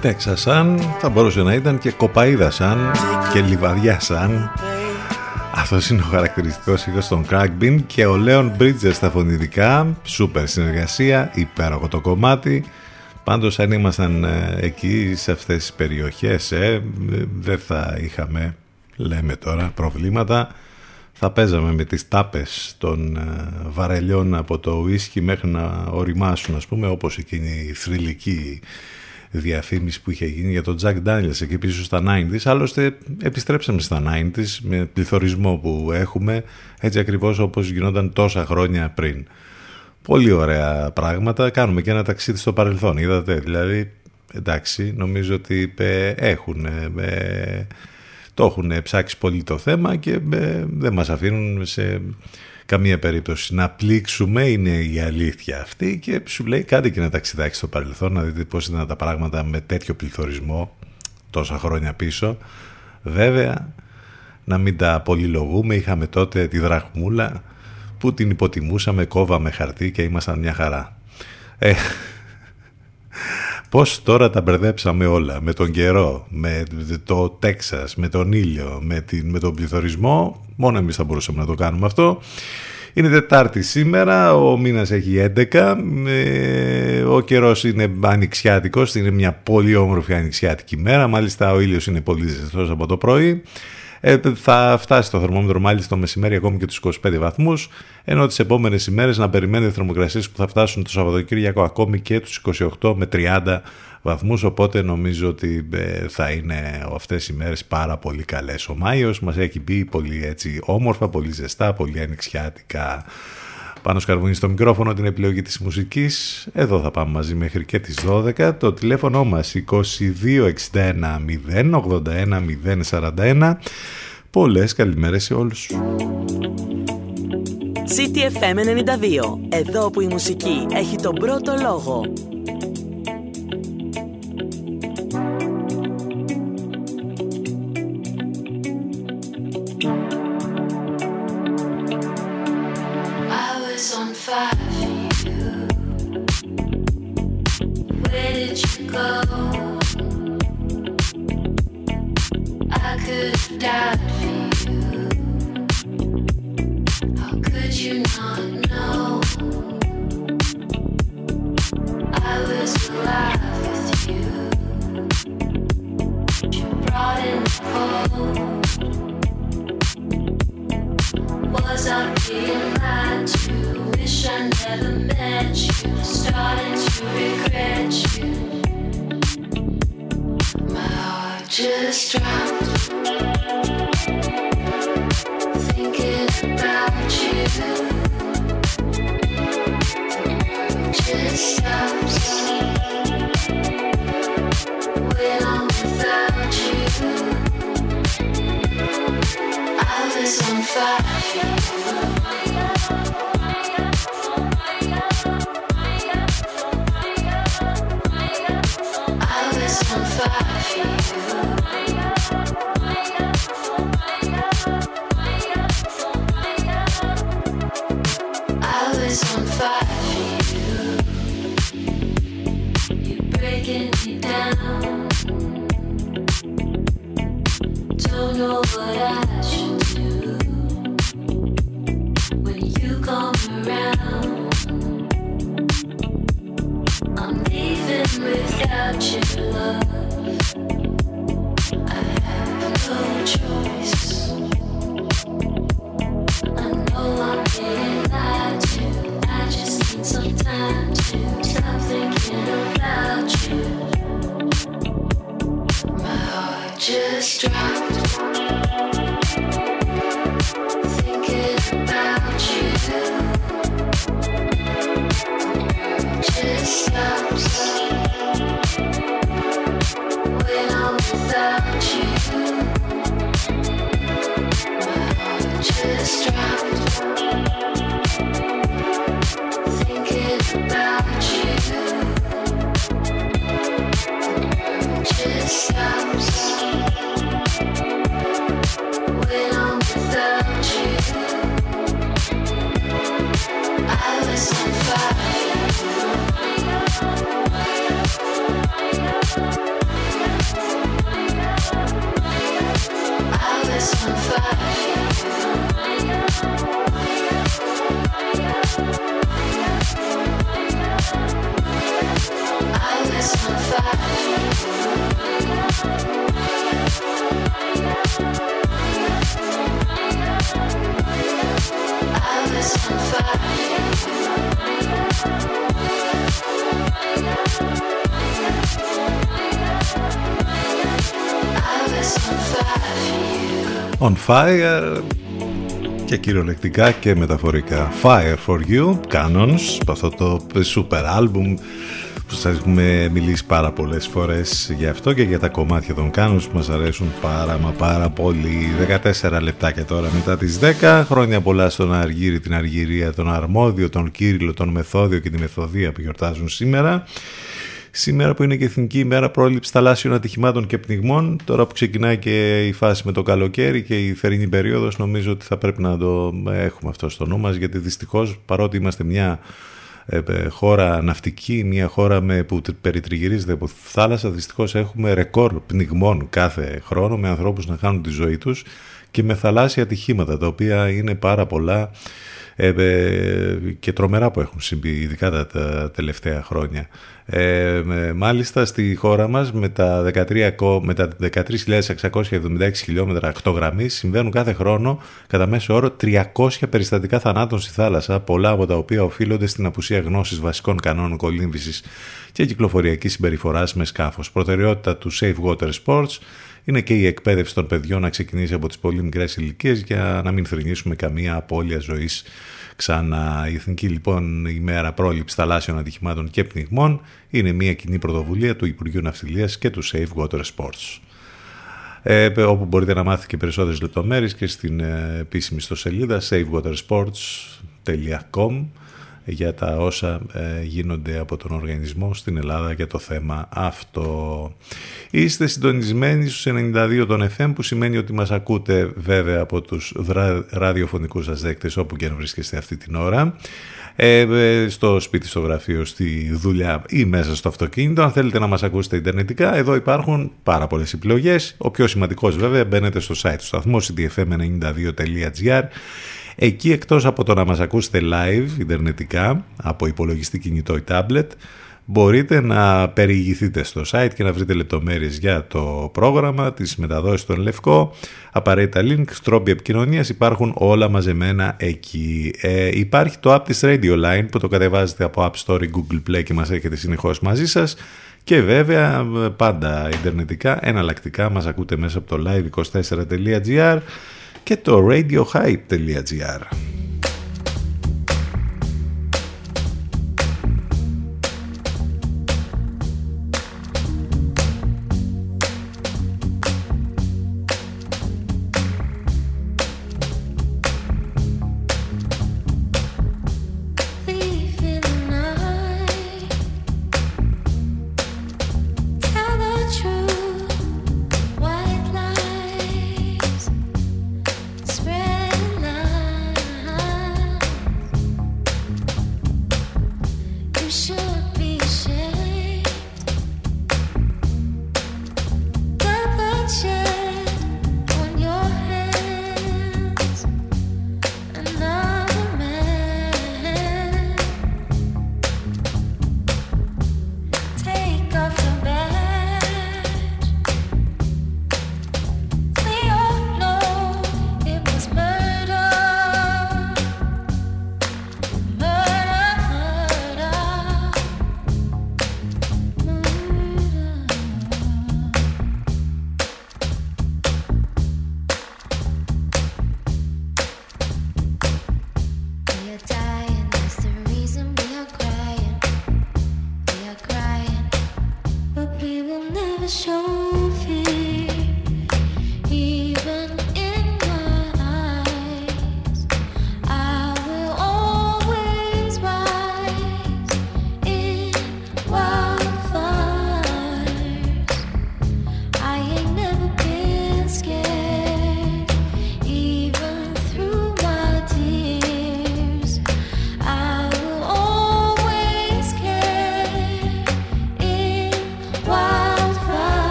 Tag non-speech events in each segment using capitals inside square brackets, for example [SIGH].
Τέξα σαν, θα μπορούσε να ήταν και κοπαίδα σαν και λιβαδιά σαν. Αυτό είναι ο χαρακτηριστικός ήχος των Crackbin και ο Λέον Bridges στα φωνητικά. Σούπερ συνεργασία, υπέροχο το κομμάτι. Πάντως αν ήμασταν ε, εκεί σε αυτές τις περιοχές ε, δεν θα είχαμε, λέμε τώρα, προβλήματα. Θα παίζαμε με τις τάπες των ε, βαρελιών από το ουίσκι μέχρι να οριμάσουν ας πούμε όπως εκείνη η θρηλυκή διαφήμιση που είχε γίνει για τον Jack Daniels εκεί πίσω στα 90s. Άλλωστε επιστρέψαμε στα 90s με πληθωρισμό που έχουμε έτσι ακριβώς όπως γινόταν τόσα χρόνια πριν. Πολύ ωραία πράγματα. Κάνουμε και ένα ταξίδι στο παρελθόν. Είδατε, δηλαδή, εντάξει, νομίζω ότι έχουν, το έχουν ψάξει πολύ το θέμα και δεν μας αφήνουν σε καμία περίπτωση να πλήξουμε, είναι η αλήθεια αυτή και σου λέει κάτι και να ταξιδάξει στο παρελθόν, να δείτε πώς ήταν τα πράγματα με τέτοιο πληθωρισμό τόσα χρόνια πίσω. Βέβαια, να μην τα πολυλογούμε, είχαμε τότε τη δραχμούλα που την υποτιμούσαμε, κόβαμε χαρτί και ήμασταν μια χαρά. Ε, Πώς τώρα τα μπερδέψαμε όλα, με τον καιρό, με το Τέξας, με τον ήλιο, με, την, με τον πληθωρισμό, μόνο εμείς θα μπορούσαμε να το κάνουμε αυτό. Είναι Τετάρτη σήμερα, ο μήνας έχει 11, ο καιρός είναι ανοιξιάτικος, είναι μια πολύ όμορφη ανοιξιάτικη μέρα, μάλιστα ο ήλιος είναι πολύ ζεστός από το πρωί. Ε, θα φτάσει το θερμόμετρο μάλιστα το μεσημέρι ακόμη και τους 25 βαθμούς, ενώ τις επόμενες ημέρες να περιμένετε θερμοκρασίες που θα φτάσουν το Σαββατοκύριακο ακόμη και τους 28 με 30 βαθμούς, οπότε νομίζω ότι ε, θα είναι αυτές οι μέρες πάρα πολύ καλές. Ο Μάιος μας έχει πει πολύ έτσι όμορφα, πολύ ζεστά, πολύ ανοιξιάτικα. Πάνω σκαρβούνι στο μικρόφωνο την επιλογή της μουσικής. Εδώ θα πάμε μαζί μέχρι και τις 12. Το τηλέφωνο μας 2261 081 041. Πολλές καλημέρες σε όλους. CTFM 92. Εδώ που η μουσική έχει τον πρώτο λόγο. Cause I realized you wish I never met you. Starting to regret you. My heart just dropped. Thinking about you. World just without you. I was on fire. satisfied. Και κυριολεκτικά και μεταφορικά. Fire for You, Canons αυτό το super album που σας έχουμε μιλήσει πάρα πολλές φορές για αυτό και για τα κομμάτια των Canons που μας αρέσουν πάρα μα πάρα πολύ. 14 λεπτάκια τώρα μετά τις 10 χρόνια πολλά στον Αργύρι, την Αργυρία, τον Αρμόδιο, τον Κύριλο, τον Μεθόδιο και τη Μεθοδία που γιορτάζουν σήμερα Σήμερα που είναι και Εθνική ημέρα πρόληψης θαλάσσιων ατυχημάτων και πνιγμών, τώρα που ξεκινάει και η φάση με το καλοκαίρι και η θερινή περίοδος, νομίζω ότι θα πρέπει να το έχουμε αυτό στο νου μας, γιατί δυστυχώς παρότι είμαστε μια χώρα ναυτική, μια χώρα με, που περιτριγυρίζεται από θάλασσα. Δυστυχώς έχουμε ρεκόρ πνιγμών κάθε χρόνο με ανθρώπους να χάνουν τη ζωή τους και με θαλάσσια ατυχήματα τα οποία είναι πάρα πολλά ε, και τρομερά που έχουν συμβεί ειδικά τα, τελευταία χρόνια. Ε, μάλιστα στη χώρα μας με τα 13.676 με τα 13 χιλιόμετρα ακτογραμμή συμβαίνουν κάθε χρόνο κατά μέσο όρο 300 περιστατικά θανάτων στη θάλασσα, πολλά από τα οποία οφείλονται στην απουσία γνώσης βασικών κανόνων κολύμβησης και κυκλοφοριακής συμπεριφοράς με σκάφος. Προτεραιότητα του Safe Water Sports είναι και η εκπαίδευση των παιδιών να ξεκινήσει από τις πολύ μικρές ηλικίες για να μην θρυνήσουμε καμία απώλεια ζωής ξανά. Η Εθνική λοιπόν ημέρα πρόληψης θαλάσσιων ατυχημάτων και πνιγμών είναι μια κοινή πρωτοβουλία του Υπουργείου Ναυτιλίας και του Safe Water Sports. Ε, όπου μπορείτε να μάθετε και περισσότερες λεπτομέρειες και στην ε, επίσημη ιστοσελίδα savewatersports.com για τα όσα ε, γίνονται από τον οργανισμό στην Ελλάδα για το θέμα αυτό. Είστε συντονισμένοι στους 92 των FM που σημαίνει ότι μας ακούτε βέβαια από τους ραδιοφωνικούς σας δέκτες όπου και αν βρίσκεστε αυτή την ώρα. Ε, ε, στο σπίτι, στο γραφείο, στη δουλειά ή μέσα στο αυτοκίνητο. Αν θέλετε να μας ακούσετε ιντερνετικά, εδώ υπάρχουν πάρα πολλές επιλογές. Ο πιο σημαντικός βέβαια μπαίνετε στο site του σταθμού cdfm92.gr Εκεί εκτός από το να μας ακούσετε live, ιντερνετικά, από υπολογιστή κινητό ή tablet, μπορείτε να περιηγηθείτε στο site και να βρείτε λεπτομέρειες για το πρόγραμμα, τις μεταδόσεις των Λευκό, απαραίτητα link, τρόποι επικοινωνίας, υπάρχουν όλα μαζεμένα εκεί. Ε, υπάρχει το app της Radio Line που το κατεβάζετε από App Store ή Google Play και μας έχετε συνεχώς μαζί σας. Και βέβαια πάντα ιντερνετικά, εναλλακτικά μας ακούτε μέσα από το live24.gr και το radiohype.gr. 胸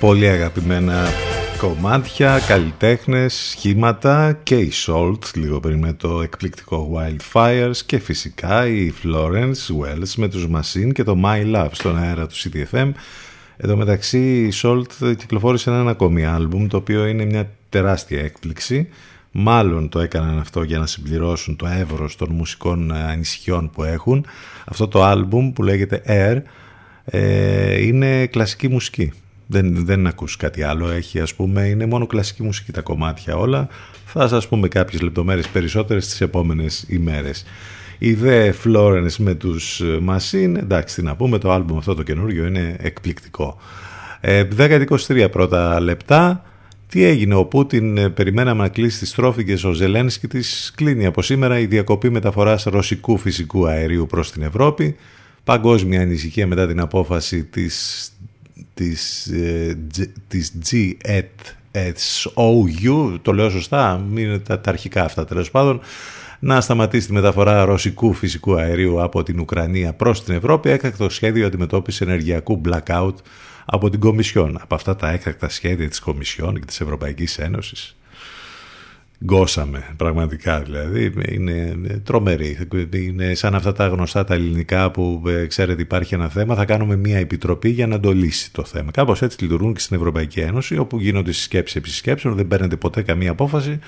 Πολύ αγαπημένα κομμάτια, καλλιτέχνες, σχήματα και η Salt λίγο πριν με το εκπληκτικό Wildfires και φυσικά η Florence Wells με τους Machine και το My Love στον αέρα του CDFM. Εδώ μεταξύ η Salt κυκλοφόρησε ένα ακόμη άλμπουμ το οποίο είναι μια τεράστια έκπληξη. Μάλλον το έκαναν αυτό για να συμπληρώσουν το εύρος των μουσικών ανησυχιών που έχουν. Αυτό το άλμπουμ που λέγεται Air ε, είναι κλασική μουσική. Δεν, δεν ακούς κάτι άλλο. Έχει ας πούμε, είναι μόνο κλασική μουσική τα κομμάτια όλα. Θα σας πούμε κάποιες λεπτομέρειες περισσότερες τις επόμενες ημέρες. Η The Florence με τους Machine, εντάξει τι να πούμε, το άλμπουμ αυτό το καινούργιο είναι εκπληκτικό. Ε, 10-23 πρώτα λεπτά. Τι έγινε, ο Πούτιν ε, περιμέναμε να κλείσει τις τρόφιγγες, ο Ζελένσκι της κλείνει από σήμερα η διακοπή μεταφοράς ρωσικού φυσικού αερίου προς την Ευρώπη. Παγκόσμια ανησυχία μετά την απόφαση της της, ε, της GETSOU, το λέω σωστά, είναι τα, τα αρχικά αυτά τέλος πάντων, να σταματήσει τη μεταφορά ρωσικού φυσικού αερίου από την Ουκρανία προς την Ευρώπη, έκτακτο σχέδιο αντιμετώπισης ενεργειακού blackout από την Κομισιόν. Από αυτά τα έκτακτα σχέδια της Κομισιόν και της Ευρωπαϊκής Ένωσης γκώσαμε πραγματικά δηλαδή. Είναι τρομερή. Είναι σαν αυτά τα γνωστά τα ελληνικά που ε, ξέρετε υπάρχει ένα θέμα. Θα κάνουμε μια επιτροπή για να το λύσει το θέμα. Κάπως έτσι λειτουργούν και στην Ευρωπαϊκή Ένωση όπου γίνονται συσκέψεις επί συσκέψεων δεν παίρνετε ποτέ καμία απόφαση.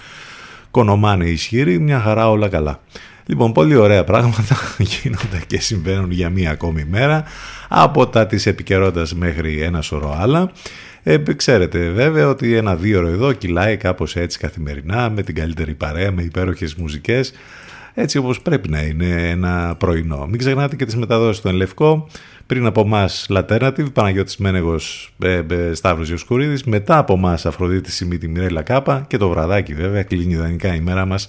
Κονομάνε ισχυροί μια χαρά όλα καλά. Λοιπόν, πολύ ωραία πράγματα [LAUGHS] γίνονται και συμβαίνουν για μία ακόμη μέρα από τα της επικαιρότητας μέχρι ένα σωρό άλλα. Ε, ξέρετε βέβαια ότι ένα δύο εδώ κυλάει κάπως έτσι καθημερινά με την καλύτερη παρέα, με υπέροχες μουσικές έτσι όπως πρέπει να είναι ένα πρωινό. Μην ξεχνάτε και τις μεταδόσεις του Ενλευκό, πριν από εμά Λατέρνατιβ, Παναγιώτης Μένεγος, ε, ε, Σταύρος Ιωσκουρίδης, μετά από εμά Αφροδίτη Σιμίτη Μιρέλα Κάπα και το βραδάκι βέβαια κλείνει ιδανικά η μέρα μας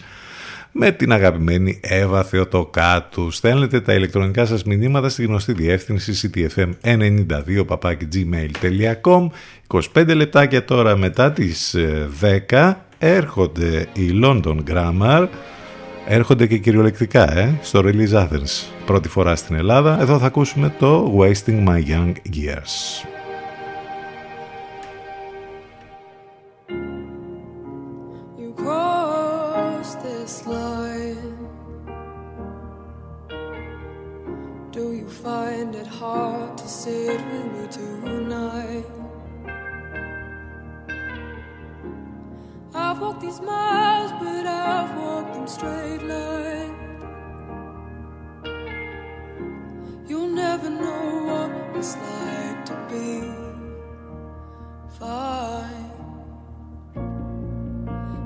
με την αγαπημένη Εύα Θεοτοκάτου. Στέλνετε τα ηλεκτρονικά σας μηνύματα στη γνωστή διεύθυνση ctfm92 gmail.com 25 λεπτάκια τώρα μετά τις 10 ε, έρχονται οι London Grammar. Έρχονται και κυριολεκτικά ε, στο Release Athens. Πρώτη φορά στην Ελλάδα. Εδώ θα ακούσουμε το Wasting My Young Years I've walked them straight line. You'll never know what it's like to be fine.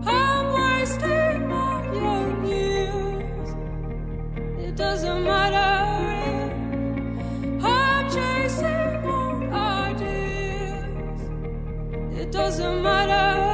I'm wasting my young years. It doesn't matter. It doesn't matter.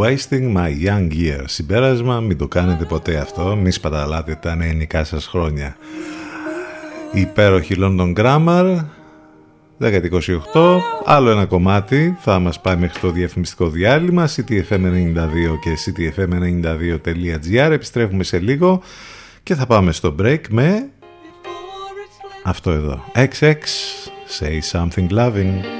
Wasting my young years. Συμπέρασμα, μην το κάνετε ποτέ αυτό, μη σπαταλάτε τα νεανικά σας χρόνια. Υπέροχη London Grammar, 1028, άλλο ένα κομμάτι, θα μας πάει μέχρι το διαφημιστικό διάλειμμα, ctfm92 και ctfm92.gr, επιστρέφουμε σε λίγο και θα πάμε στο break με αυτό εδώ, XX, Say Something Loving.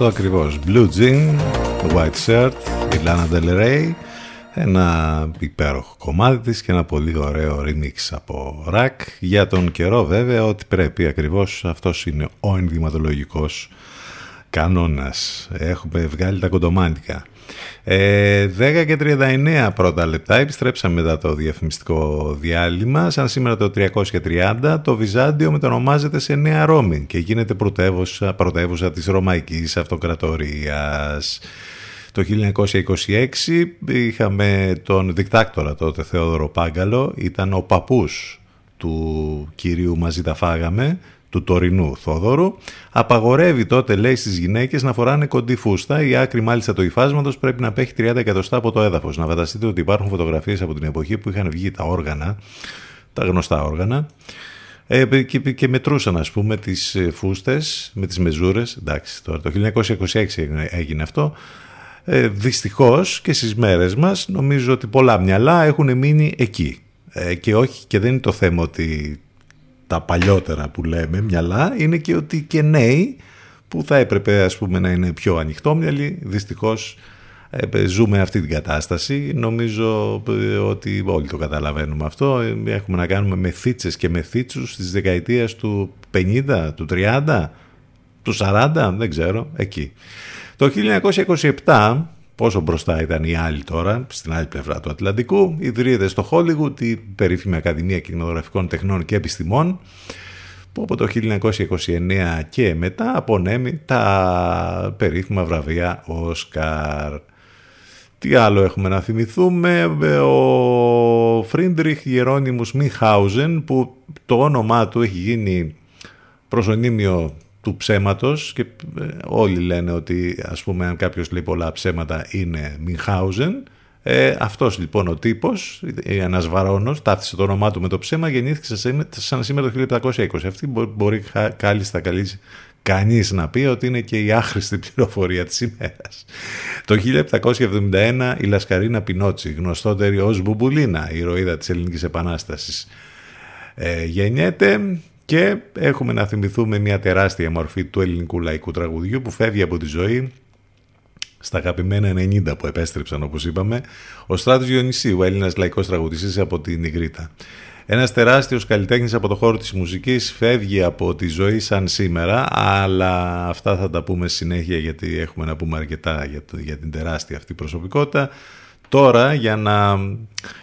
Αυτό ακριβώς. Blue Jean, White Shirt, η Lana Del Rey. Ένα υπέροχο κομμάτι της και ένα πολύ ωραίο remix από ρακ. Για τον καιρό βέβαια ότι πρέπει ακριβώς αυτός είναι ο ενδυματολογικός κανόνας. Έχουμε βγάλει τα κοντομάντικα. Ε, 10 και 39 πρώτα λεπτά. Επιστρέψαμε μετά το διαφημιστικό διάλειμμα. Σαν σήμερα το 330 το Βυζάντιο μετονομάζεται σε Νέα Ρώμη και γίνεται πρωτεύουσα, πρωτεύουσα της Ρωμαϊκής Αυτοκρατορίας. Το 1926 είχαμε τον δικτάκτορα τότε Θεόδωρο Πάγκαλο. Ήταν ο παππούς του κυρίου Μαζί τα φάγαμε του τωρινού Θόδωρου, απαγορεύει τότε, λέει, στις γυναίκες να φοράνε κοντή φούστα. Η άκρη μάλιστα του υφάσματος πρέπει να απέχει 30 εκατοστά από το έδαφος. Να φανταστείτε ότι υπάρχουν φωτογραφίες από την εποχή που είχαν βγει τα όργανα, τα γνωστά όργανα, ε, και, και μετρούσαν ας πούμε τις ε, φούστες με τις μεζούρες. Εντάξει, τώρα το 1926 έγινε αυτό. Ε, δυστυχώς και στις μέρες μας νομίζω ότι πολλά μυαλά έχουν μείνει εκεί. Ε, και όχι και δεν είναι το θέμα ότι τα παλιότερα που λέμε μυαλά είναι και ότι και νέοι που θα έπρεπε ας πούμε να είναι πιο ανοιχτόμυαλοι δυστυχώς ε, ζούμε αυτή την κατάσταση. Νομίζω ε, ότι όλοι το καταλαβαίνουμε αυτό. Έχουμε να κάνουμε με θίτσες και με θίτσους της δεκαετίας του 50, του 30 του 40, δεν ξέρω, εκεί. Το 1927 πόσο μπροστά ήταν οι άλλοι τώρα, στην άλλη πλευρά του Ατλαντικού, ιδρύεται στο Χόλιγουτ η περίφημη Ακαδημία Κινηματογραφικών Τεχνών και Επιστημών, που από το 1929 και μετά απονέμει τα περίφημα βραβεία Όσκαρ. Τι άλλο έχουμε να θυμηθούμε, ο Φρίντριχ Γερόνιμους Μιχάουζεν που το όνομά του έχει γίνει προσωνύμιο του ψέματος και ε, όλοι λένε ότι ας πούμε αν κάποιος λέει πολλά ψέματα είναι Μινχάουζεν ε, αυτός λοιπόν ο τύπος, ένας βαρόνος, ταύτισε το όνομά του με το ψέμα, γεννήθηκε σαν σήμερα το 1720. Αυτή μπορεί κάλλιστα καλής κανείς να πει ότι είναι και η άχρηστη [LAUGHS] πληροφορία της ημέρας. Το 1771 η Λασκαρίνα Πινότσι, γνωστότερη ως Μπουμπουλίνα, η ηρωίδα της Ελληνικής Επανάστασης, ε, γεννιέται και έχουμε να θυμηθούμε μια τεράστια μορφή του ελληνικού λαϊκού τραγουδιού που φεύγει από τη ζωή στα αγαπημένα 90 που επέστρεψαν όπως είπαμε, ο Στράτος Διονυσίου, Έλληνας λαϊκός τραγουδιστής από την Ιγρήτα. Ένας τεράστιος καλλιτέχνης από το χώρο της μουσικής φεύγει από τη ζωή σαν σήμερα, αλλά αυτά θα τα πούμε συνέχεια γιατί έχουμε να πούμε αρκετά για, για την τεράστια αυτή προσωπικότητα. Τώρα για να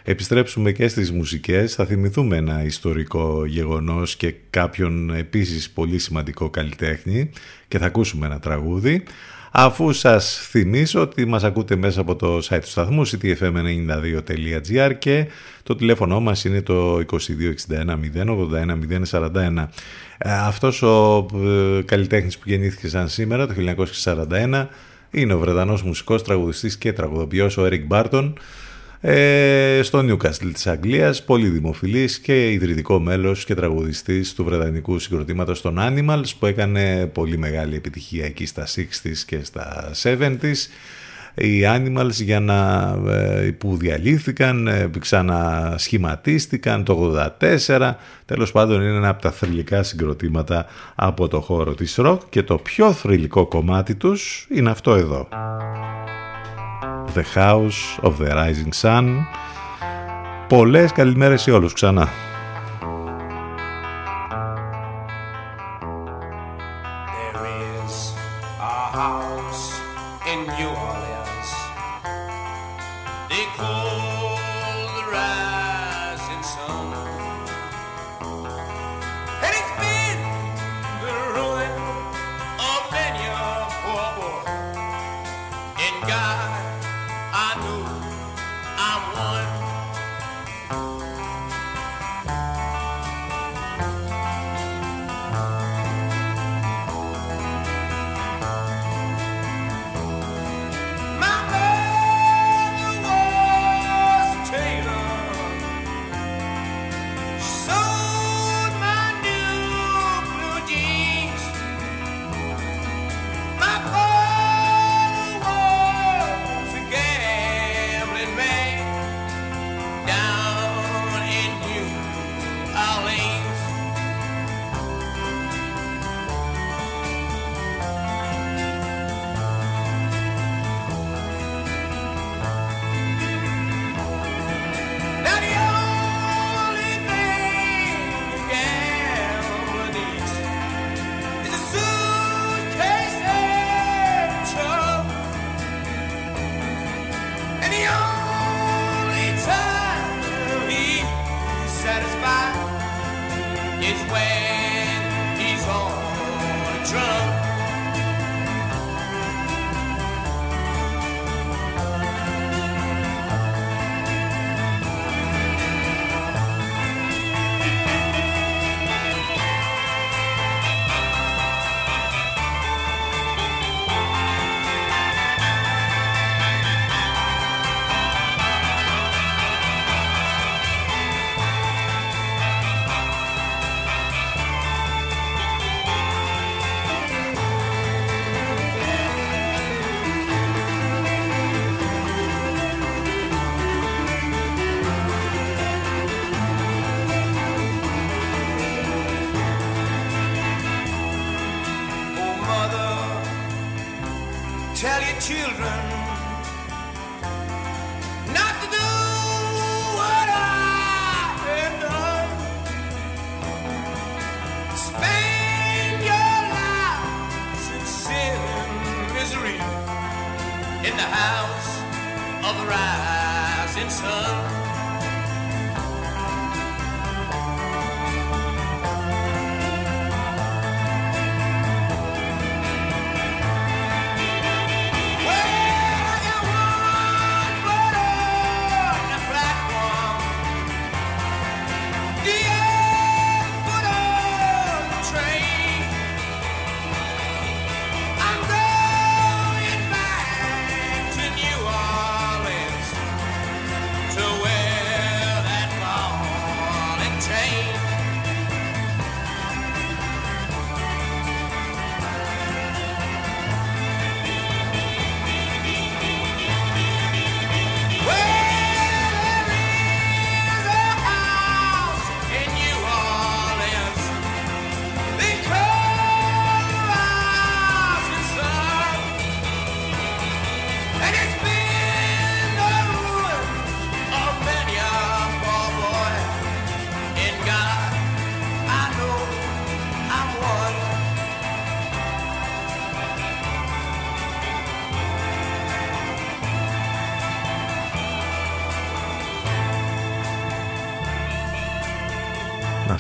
επιστρέψουμε και στις μουσικές θα θυμηθούμε ένα ιστορικό γεγονός και κάποιον επίσης πολύ σημαντικό καλλιτέχνη και θα ακούσουμε ένα τραγούδι. Αφού σας θυμίσω ότι μας ακούτε μέσα από το site του σταθμού ctfm92.gr και το τηλέφωνο μας είναι το 2261 081 041 Αυτός ο ε, καλλιτέχνης που γεννήθηκε σαν σήμερα το 1941 είναι ο Βρετανός μουσικός, τραγουδιστής και τραγουδοποιός ο Eric Barton ε, στο Newcastle της Αγγλίας, πολύ δημοφιλής και ιδρυτικό μέλος και τραγουδιστής του βρετανικού συγκροτήματος των Animals που έκανε πολύ μεγάλη επιτυχία εκεί στα 60s και στα 70s οι Animals για να, ε, που διαλύθηκαν, ε, ξανασχηματίστηκαν το 84. Τέλος πάντων είναι ένα από τα θρηλυκά συγκροτήματα από το χώρο της rock και το πιο θρηλυκό κομμάτι τους είναι αυτό εδώ. The House of the Rising Sun. Πολλές καλημέρες σε όλους ξανά.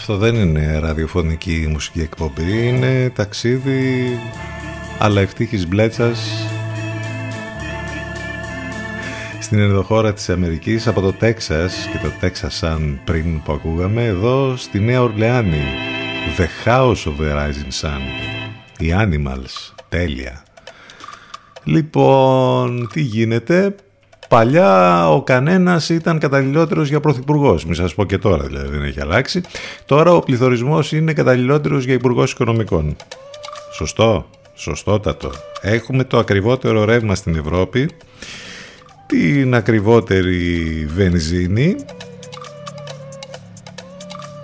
Αυτό δεν είναι ραδιοφωνική μουσική εκπομπή, είναι ταξίδι αλλά ευτύχης μπλέτσας στην ενδοχώρα της Αμερικής από το Τέξας και το Τέξας σαν πριν που ακούγαμε εδώ στη Νέα Ορλεάνη. The House of the Rising Sun. Οι Animals, τέλεια. Λοιπόν τι γίνεται; Παλιά ο κανένας ήταν καταλληλότερος για πρωθυπουργός. Μη σας πω και τώρα δηλαδή δεν έχει αλλάξει. Τώρα ο πληθωρισμός είναι καταλληλότερος για υπουργός οικονομικών. Σωστό, σωστότατο. Έχουμε το ακριβότερο ρεύμα στην Ευρώπη, την ακριβότερη βενζίνη,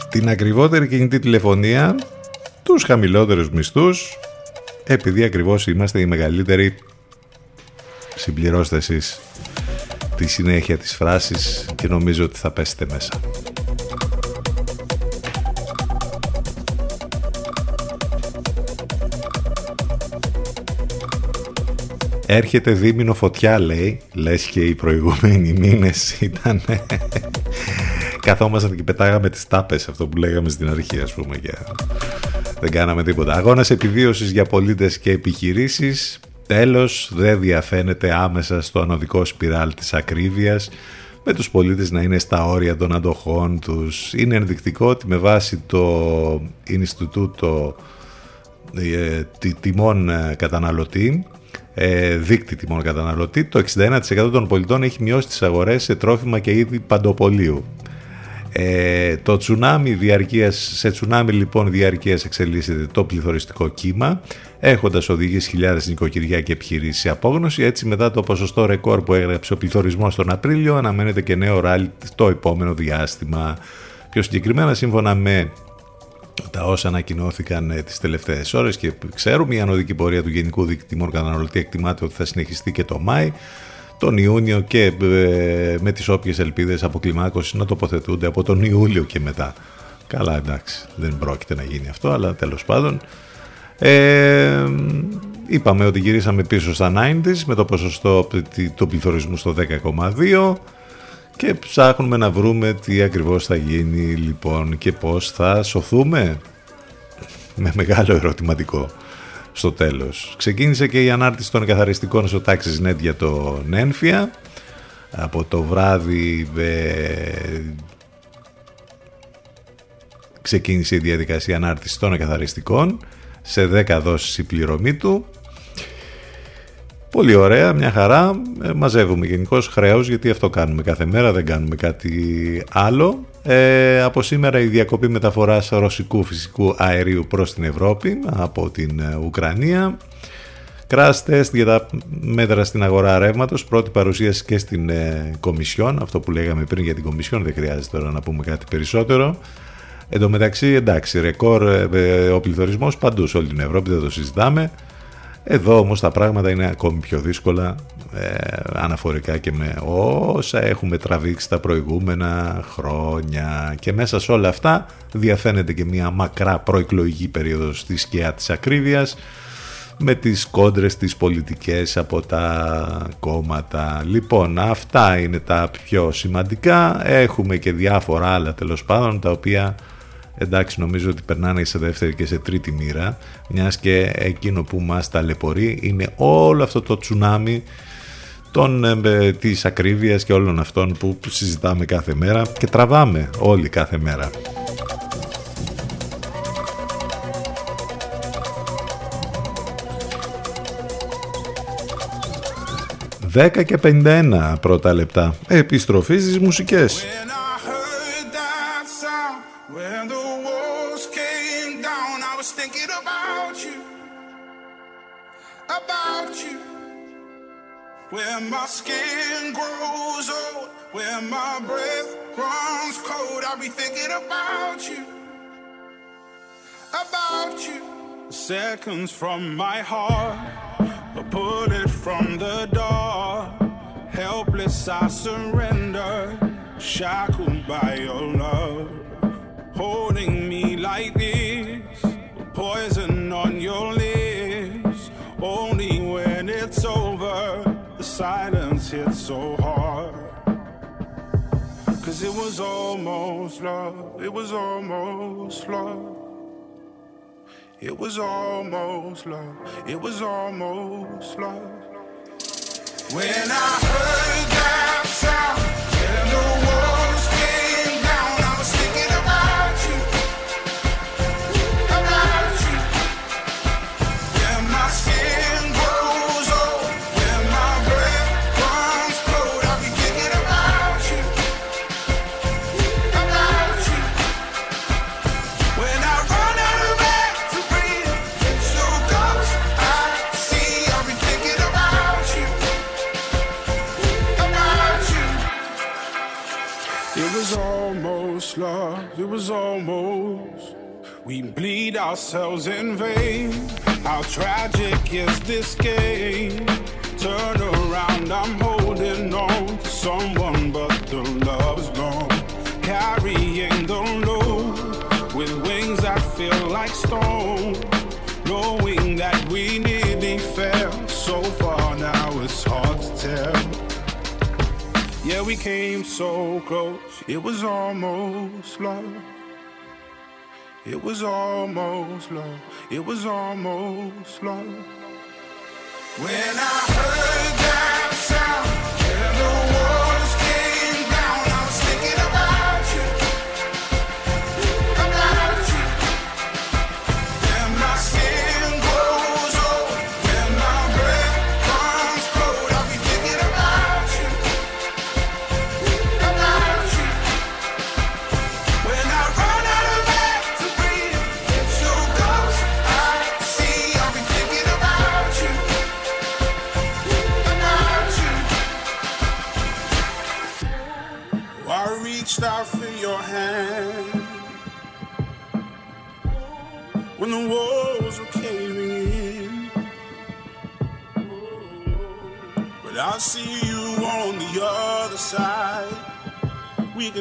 την ακριβότερη κινητή τηλεφωνία, τους χαμηλότερους μισθούς, επειδή ακριβώς είμαστε οι μεγαλύτεροι συμπληρώστε εσείς τη συνέχεια της φράσης και νομίζω ότι θα πέσετε μέσα. Έρχεται δίμηνο φωτιά λέει Λες και οι προηγούμενοι μήνες ήταν. Καθόμασταν και πετάγαμε τις τάπες Αυτό που λέγαμε στην αρχή ας πούμε και Δεν κάναμε τίποτα. Αγώνας επιβίωσης για πολίτες και επιχειρήσεις Τέλος δεν διαφαίνεται άμεσα στο ανωδικό σπιράλ της ακρίβειας με τους πολίτες να είναι στα όρια των αντοχών τους. Είναι ενδεικτικό ότι με βάση το Ινστιτούτο ε, τιμών ε, καταναλωτή ε, δίκτυ τιμών καταναλωτή, το 61% των πολιτών έχει μειώσει τις αγορές σε τρόφιμα και είδη παντοπολίου. Ε, το τσουνάμι διαρκείας, σε τσουνάμι λοιπόν διαρκείας εξελίσσεται το πληθωριστικό κύμα έχοντας οδηγήσει χιλιάδες νοικοκυριά και επιχειρήσεις σε απόγνωση. Έτσι μετά το ποσοστό ρεκόρ που έγραψε ο πληθωρισμός τον Απρίλιο αναμένεται και νέο ράλι το επόμενο διάστημα. Πιο συγκεκριμένα σύμφωνα με τα όσα ανακοινώθηκαν ε, τις τελευταίες ώρες και ξέρουμε η ανωδική πορεία του Γενικού Δικτυμών Καταναλωτή εκτιμάται ότι θα συνεχιστεί και το Μάη τον Ιούνιο και ε, με τις όποιες ελπίδες αποκλιμάκωσης να τοποθετούνται από τον Ιούλιο και μετά. Καλά εντάξει, δεν πρόκειται να γίνει αυτό, αλλά τέλος πάντων. Ε, είπαμε ότι γυρίσαμε πίσω στα 90s με το ποσοστό του πληθωρισμού στο 10,2 και ψάχνουμε να βρούμε τι ακριβώς θα γίνει λοιπόν και πώς θα σωθούμε με μεγάλο ερωτηματικό στο τέλος. Ξεκίνησε και η ανάρτηση των καθαριστικών στο Taxis Net για το Νένφια. Από το βράδυ ε, ξεκίνησε η διαδικασία ανάρτησης των καθαριστικών σε 10 δόσεις η πληρωμή του Πολύ ωραία, μια χαρά. Ε, μαζεύουμε γενικώς χρέος γιατί αυτό κάνουμε κάθε μέρα, δεν κάνουμε κάτι άλλο. Ε, από σήμερα η διακοπή μεταφοράς ρωσικού φυσικού αερίου προς την Ευρώπη από την ε, Ουκρανία. Crash test για τα μέτρα στην αγορά ρεύματος. Πρώτη παρουσίαση και στην ε, Κομισιόν. Αυτό που λέγαμε πριν για την Κομισιόν, δεν χρειάζεται τώρα να πούμε κάτι περισσότερο. Εν τω μεταξύ, εντάξει, ρεκόρ ε, ο πληθωρισμός παντού σε όλη την Ευρώπη, δεν το συζητάμε. Εδώ όμως τα πράγματα είναι ακόμη πιο δύσκολα ε, αναφορικά και με όσα έχουμε τραβήξει τα προηγούμενα χρόνια και μέσα σε όλα αυτά διαφαίνεται και μια μακρά προεκλογική περίοδος στη σκιά της ακρίβειας με τις κόντρες τις πολιτικές από τα κόμματα. Λοιπόν, αυτά είναι τα πιο σημαντικά. Έχουμε και διάφορα άλλα τέλος πάντων τα οποία εντάξει νομίζω ότι περνάνε σε δεύτερη και σε τρίτη μοίρα μιας και εκείνο που μας ταλαιπωρεί είναι όλο αυτό το τσουνάμι των, ε, της ακρίβειας και όλων αυτών που συζητάμε κάθε μέρα και τραβάμε όλοι κάθε μέρα. 10 και 51 πρώτα λεπτά. Επιστροφή στις μουσικές. Where my skin grows old, where my breath runs cold, I'll be thinking about you, about you. Seconds from my heart, a bullet from the door. Helpless, I surrender, shackled by your love. Silence hit so hard. Cause it was almost love, it was almost love. It was almost love, it was almost love. When I heard that sound, when the walls was almost. We bleed ourselves in vain. How tragic is this game? Turn around, I'm holding on to someone, but the love's gone. Carrying the load with wings that feel like stone. Yeah, we came so close, it was almost love. It was almost love, it was almost love. When I heard that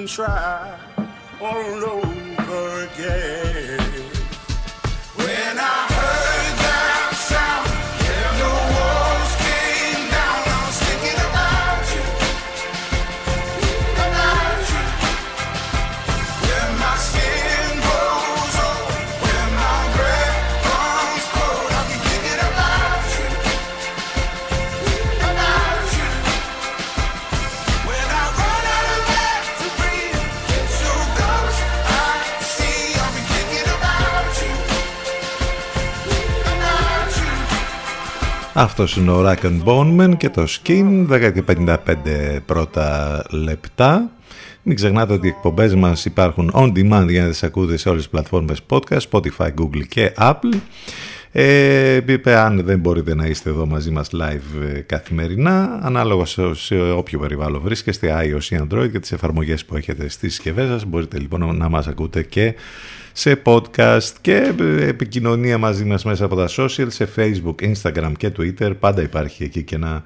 can try all over again. Αυτός είναι ο Rack and Bone Man και το Skin, 10 και 55 πρώτα λεπτά. Μην ξεχνάτε ότι οι εκπομπές μας υπάρχουν on demand για να τις ακούτε σε όλες τις πλατφόρμες podcast, Spotify, Google και Apple. Ε, είπε, αν δεν μπορείτε να είστε εδώ μαζί μας live ε, καθημερινά, ανάλογα σε, σε όποιο περιβάλλον βρίσκεστε, iOS ή Android και τις εφαρμογές που έχετε στις συσκευές σας, μπορείτε λοιπόν να μας ακούτε και σε podcast και ε, επικοινωνία μαζί μας μέσα από τα social, σε Facebook, Instagram και Twitter. Πάντα υπάρχει εκεί και ένα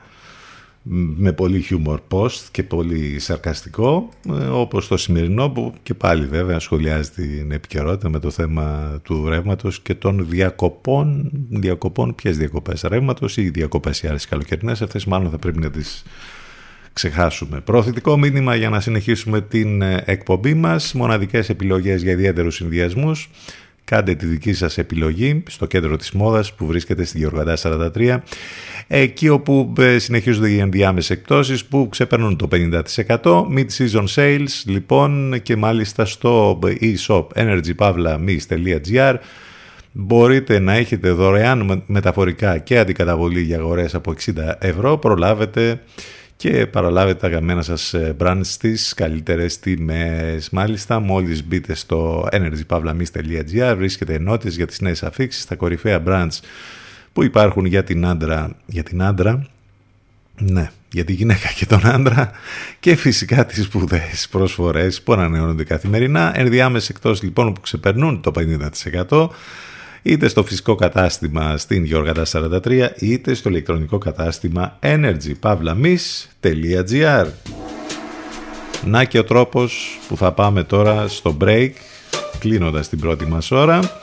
με πολύ humor post και πολύ σαρκαστικό ε, όπως το σημερινό που και πάλι βέβαια σχολιάζει την επικαιρότητα με το θέμα του ρεύματος και των διακοπών διακοπών, ποιες διακοπές ρεύματος ή διακοπές οι άλλες καλοκαιρινές αυτές μάλλον θα πρέπει να τις ξεχάσουμε. Προωθητικό μήνυμα για να συνεχίσουμε την ε, εκπομπή μας, μοναδικές επιλογές για ιδιαίτερους συνδυασμούς. Κάντε τη δική σας επιλογή στο κέντρο της μόδας που βρίσκεται στη Γεωργαντά 43 εκεί όπου ε, συνεχίζονται οι ενδιάμεσες εκπτώσεις που ξεπερνούν το 50% mid-season sales λοιπόν και μάλιστα στο e-shop energypavlamis.gr μπορείτε να έχετε δωρεάν μεταφορικά και αντικαταβολή για αγορές από 60 ευρώ. Προλάβετε και παραλάβετε τα αγαπημένα σας ε, brands στις καλύτερες τιμές. Μάλιστα, μόλις μπείτε στο energypavlamis.gr βρίσκεται ενότητες για τις νέες αφήξεις, τα κορυφαία brands που υπάρχουν για την άντρα, για την άντρα, ναι, για τη γυναίκα και τον άντρα και φυσικά τις σπουδαίες προσφορές που ανανεώνονται καθημερινά, ενδιάμεσες εκτός λοιπόν που ξεπερνούν το 50% είτε στο φυσικό κατάστημα στην Γιώργατα 43 είτε στο ηλεκτρονικό κατάστημα energypavlamis.gr Να και ο τρόπος που θα πάμε τώρα στο break κλείνοντας την πρώτη μας ώρα.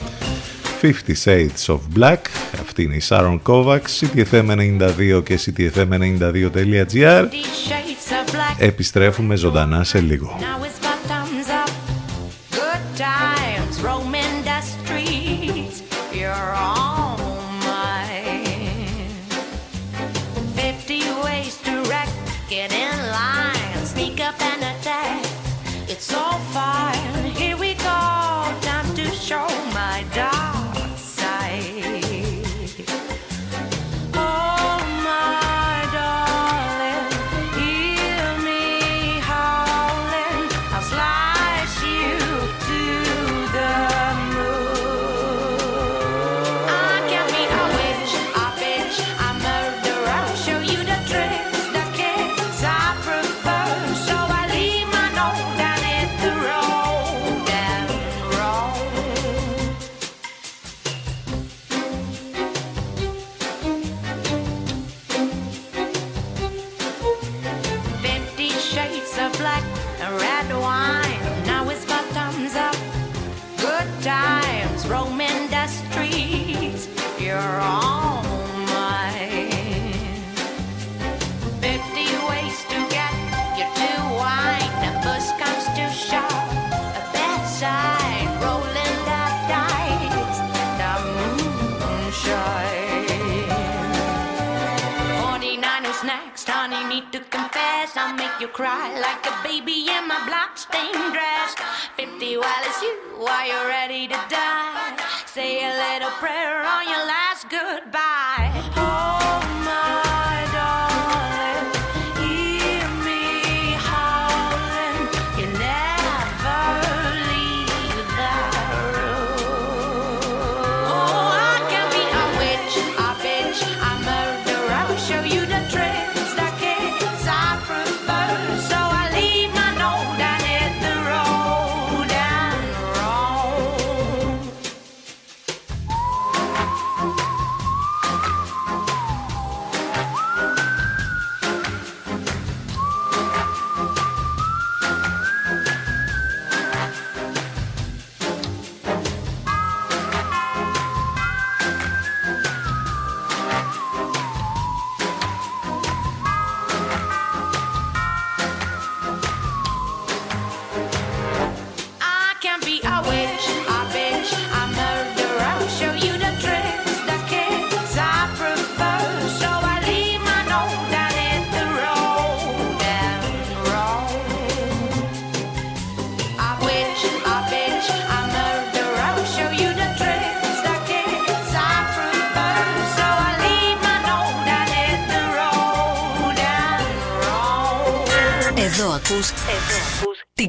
50 Shades of Black αυτή είναι η Sharon Kovacs CTFM92 και CTFM92.gr Επιστρέφουμε ζωντανά σε λίγο hot stained dress. Fifty while it's you, are you ready to die? Say a little prayer on your last goodbye.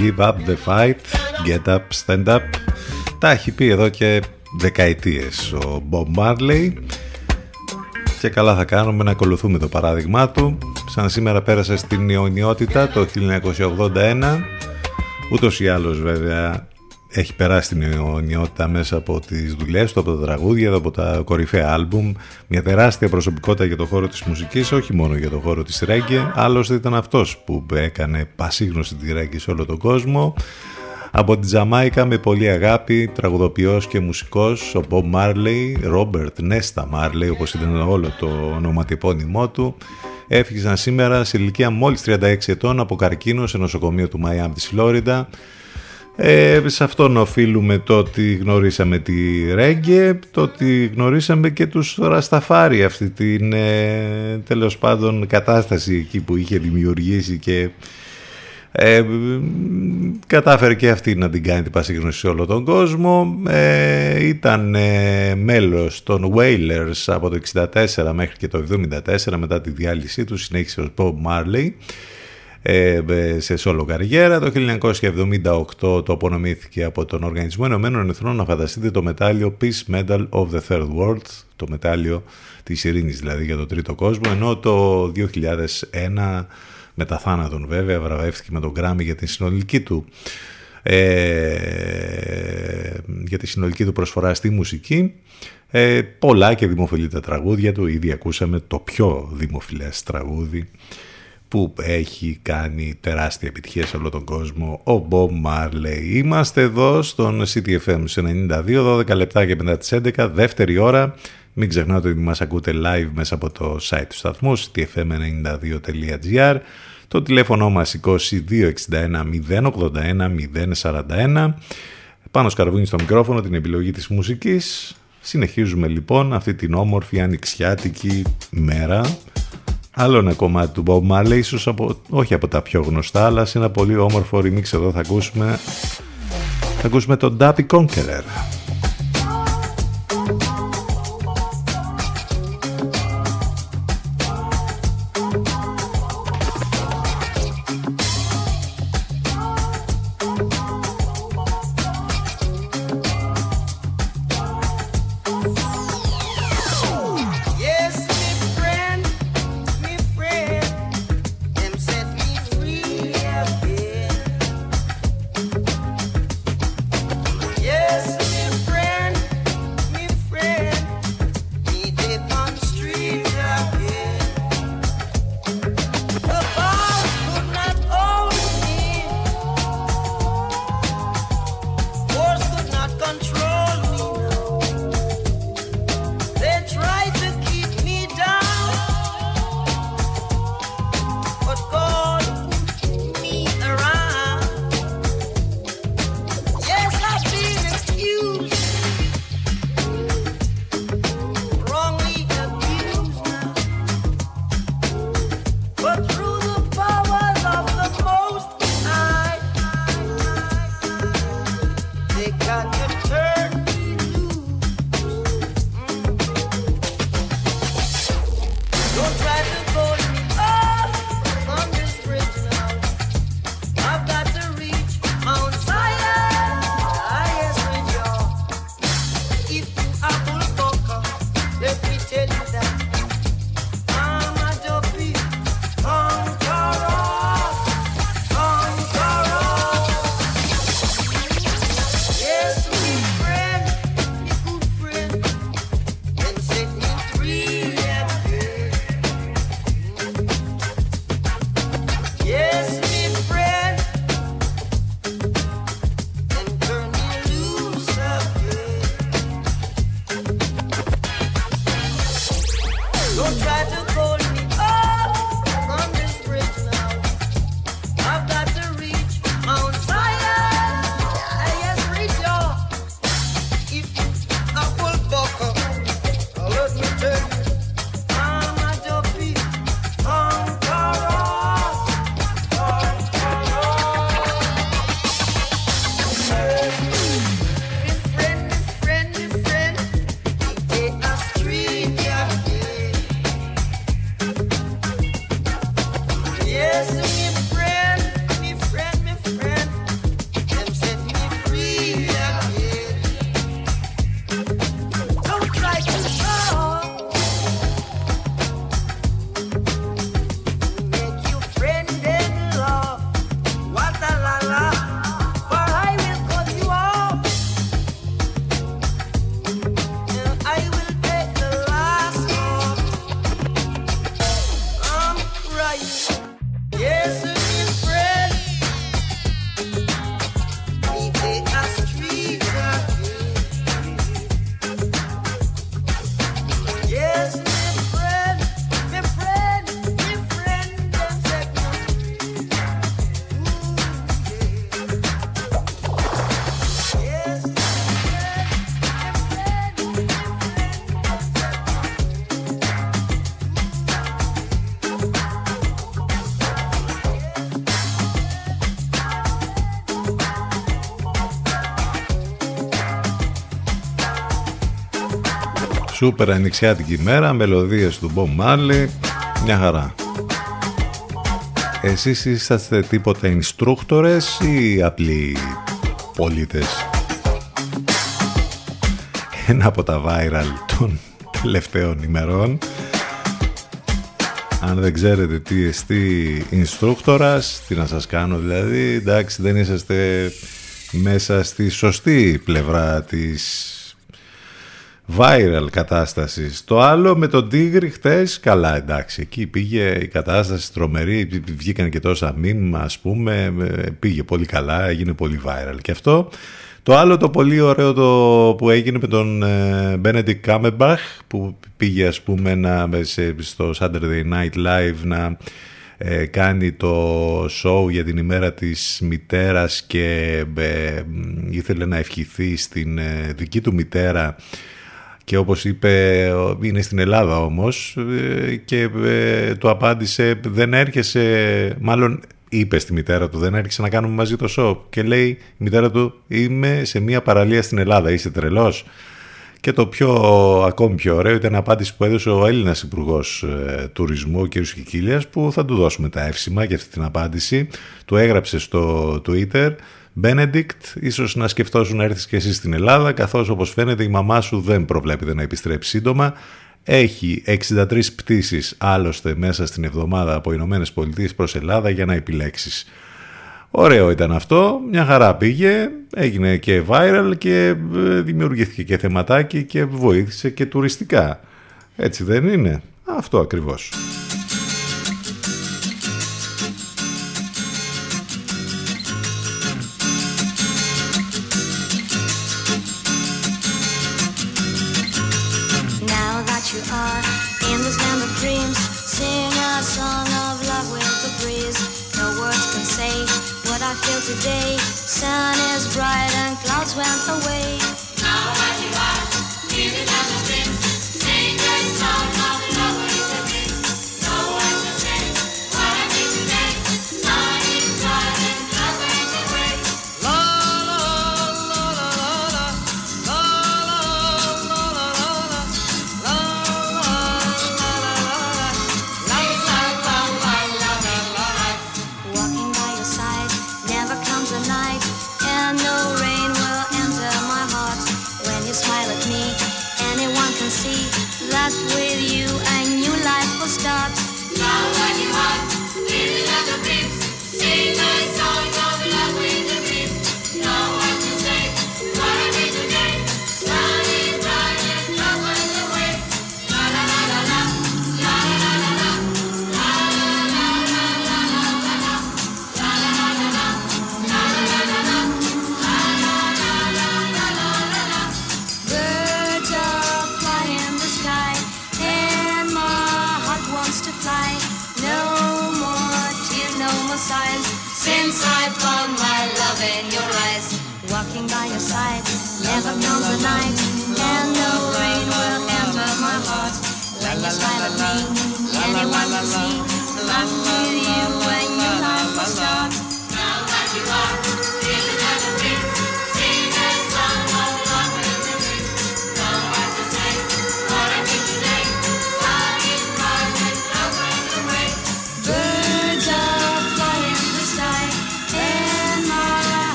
Give up the fight, get up, stand up. Τα έχει πει εδώ και δεκαετίες ο Bob Marley και καλά θα κάνουμε να ακολουθούμε το παράδειγμά του. Σαν σήμερα πέρασε στην Ιωνιότητα το 1981. Ούτως ή άλλως βέβαια έχει περάσει την αιωνιότητα μέσα από τις δουλειές του, από τα τραγούδια, από τα κορυφαία άλμπουμ. Μια τεράστια προσωπικότητα για το χώρο της μουσικής, όχι μόνο για το χώρο της ρέγγε. Άλλωστε ήταν αυτός που έκανε πασίγνωση τη ρέγγε σε όλο τον κόσμο. Από την Τζαμάικα με πολύ αγάπη, τραγουδοποιός και μουσικός, ο Bob Marley, Robert Nesta Marley, όπως ήταν όλο το ονοματεπώνυμό του, έφυγαν σήμερα σε ηλικία μόλις 36 ετών από καρκίνο σε νοσοκομείο του Μαϊάμ της Φλόριντα. Ε, σε αυτόν οφείλουμε το ότι γνωρίσαμε τη Ρέγγε, το ότι γνωρίσαμε και τους Ρασταφάρι αυτή την ε, τέλος πάντων κατάσταση εκεί που είχε δημιουργήσει και ε, κατάφερε και αυτή να την κάνει την πασίγνωση σε όλο τον κόσμο. Ε, ήταν ε, μέλος των Wailers από το 64 μέχρι και το 74 μετά τη διάλυσή τους συνέχισε ο Bob Marley ε, σε σόλο καριέρα. Το 1978 το απονομήθηκε από τον Οργανισμό Ενωμένων Εθνών να φανταστείτε το μετάλλιο Peace Medal of the Third World, το μετάλλιο της ειρήνης δηλαδή για τον τρίτο κόσμο, ενώ το 2001 μετά θάνατον βέβαια βραβεύτηκε με τον Grammy για την συνολική του ε, για τη συνολική του προσφορά στη μουσική ε, πολλά και δημοφιλή τα τραγούδια του ήδη ακούσαμε το πιο δημοφιλές τραγούδι που έχει κάνει τεράστια επιτυχία σε όλο τον κόσμο ο Bob Marley. Είμαστε εδώ στον CTFM 92, 12 λεπτά και μετά τις 11, δεύτερη ώρα. Μην ξεχνάτε ότι μας ακούτε live μέσα από το site του σταθμού ctfm92.gr το τηλέφωνο μας 2261 081 041 πάνω σκαρβούνι στο μικρόφωνο την επιλογή της μουσικής συνεχίζουμε λοιπόν αυτή την όμορφη ανοιξιάτικη μέρα Άλλο ένα κομμάτι του Bob Marley, ίσως από, όχι από τα πιο γνωστά, αλλά σε ένα πολύ όμορφο remix εδώ θα ακούσουμε, θα ακούσουμε τον Dappy Conqueror. Σούπερ ανοιξιάτικη ημέρα, μελωδίες του Bob Marley, μια χαρά. Εσείς είσαστε τίποτα instructors ή απλοί πολίτες; Ένα από τα viral των τελευταίων ημερών. Αν δεν ξέρετε τι εστί instructorας, τι να σας κάνω δηλαδή, εντάξει δεν είσαστε μέσα στη σωστή πλευρά της viral κατάστασης. Το άλλο με τον Τίγρη χτες, καλά εντάξει, εκεί πήγε η κατάσταση τρομερή, βγήκαν και τόσα μήνυμα ας πούμε, ε, πήγε πολύ καλά, έγινε πολύ viral και αυτό. Το άλλο το πολύ ωραίο το που έγινε με τον ε, Benedict Cumberbatch που πήγε ας πούμε να, σε, στο Saturday Night Live να ε, κάνει το show για την ημέρα της μητέρας και ε, ήθελε να ευχηθεί στην ε, δική του μητέρα και όπως είπε είναι στην Ελλάδα όμως ε, και ε, του απάντησε δεν έρχεσαι μάλλον είπε στη μητέρα του δεν έρχεσαι να κάνουμε μαζί το show και λέει η μητέρα του είμαι σε μια παραλία στην Ελλάδα είσαι τρελός και το πιο ακόμη πιο ωραίο ήταν απάντηση που έδωσε ο Έλληνας υπουργός ε, Τουρισμού, ο κ. Κικίλιας, που θα του δώσουμε τα εύσημα για αυτή την απάντηση. Του έγραψε στο Twitter Benedict, ίσως να σκεφτόσουν να έρθεις και εσύ στην Ελλάδα, καθώς όπως φαίνεται η μαμά σου δεν προβλέπεται να επιστρέψει σύντομα. Έχει 63 πτήσεις άλλωστε μέσα στην εβδομάδα από Ηνωμένες Πολιτείες προς Ελλάδα για να επιλέξεις. Ωραίο ήταν αυτό, μια χαρά πήγε, έγινε και viral και ε, δημιουργήθηκε και θεματάκι και βοήθησε και τουριστικά. Έτσι δεν είναι; Αυτό ακριβώς.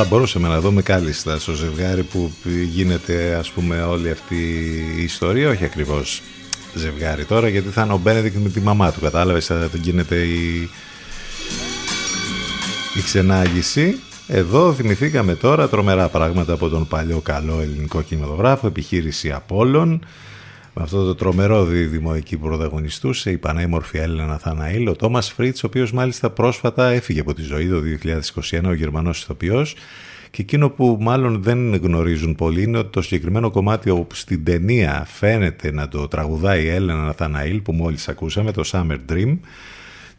Θα μπορούσαμε να δούμε κάλλιστα στο ζευγάρι που γίνεται ας πούμε όλη αυτή η ιστορία, όχι ακριβώς ζευγάρι τώρα γιατί θα είναι ο Μπένεδικ με τη μαμά του, κατάλαβες, θα γίνεται η, η ξενάγηση. Εδώ θυμηθήκαμε τώρα τρομερά πράγματα από τον παλιό καλό ελληνικό κινηματογράφο, επιχείρηση Απόλλων, με αυτό το τρομερό δίδυμο εκεί που πρωταγωνιστούσε η πανέμορφη Έλληνα Ναθαναήλ, ο Τόμας Φρίτς, ο οποίος μάλιστα πρόσφατα έφυγε από τη ζωή το 2021, ο Γερμανός ηθοποιός, και εκείνο που μάλλον δεν γνωρίζουν πολλοί είναι ότι το συγκεκριμένο κομμάτι όπου στην ταινία φαίνεται να το τραγουδάει η Έλενα Ναθαναήλ που μόλις ακούσαμε, το Summer Dream,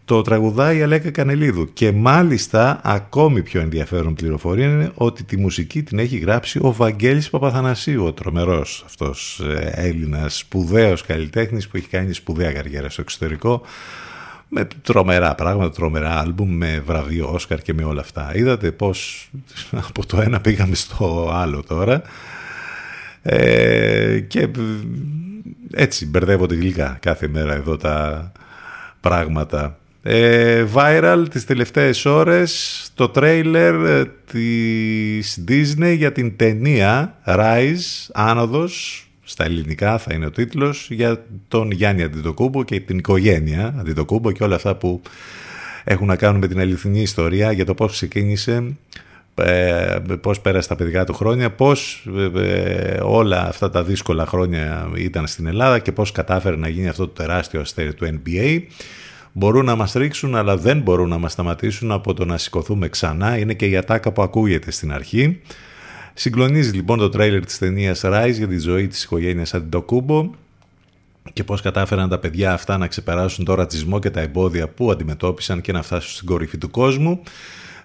το τραγουδάει η Αλέκα Κανελίδου και μάλιστα ακόμη πιο ενδιαφέρον πληροφορία είναι ότι τη μουσική την έχει γράψει ο Βαγγέλης Παπαθανασίου, ο τρομερός αυτός ε, Έλληνας σπουδαίος καλλιτέχνης που έχει κάνει σπουδαία καριέρα στο εξωτερικό με τρομερά πράγματα, τρομερά άλμπουμ, με βραβείο Όσκαρ και με όλα αυτά. Είδατε πώς [LAUGHS] από το ένα πήγαμε στο άλλο τώρα ε, και έτσι μπερδεύονται γλυκά κάθε μέρα εδώ τα πράγματα. Ε, viral τις τελευταίες ώρες το τρέιλερ ε, της Disney για την ταινία Rise, Άνοδος, στα ελληνικά θα είναι ο τίτλος, για τον Γιάννη Αντιτοκούμπο και την οικογένεια Αντιτοκούμπο και όλα αυτά που έχουν να κάνουν με την αληθινή ιστορία για το πώς ξεκίνησε, ε, πώς πέρασε τα παιδικά του χρόνια, πώς ε, όλα αυτά τα δύσκολα χρόνια ήταν στην Ελλάδα και πώς κατάφερε να γίνει αυτό το τεράστιο αστέρι του NBA μπορούν να μας ρίξουν αλλά δεν μπορούν να μας σταματήσουν από το να σηκωθούμε ξανά. Είναι και η ατάκα που ακούγεται στην αρχή. Συγκλονίζει λοιπόν το τρέιλερ της ταινίας Rise για τη ζωή της οικογένειας Αντιτοκούμπο και πώς κατάφεραν τα παιδιά αυτά να ξεπεράσουν το ρατσισμό και τα εμπόδια που αντιμετώπισαν και να φτάσουν στην κορυφή του κόσμου.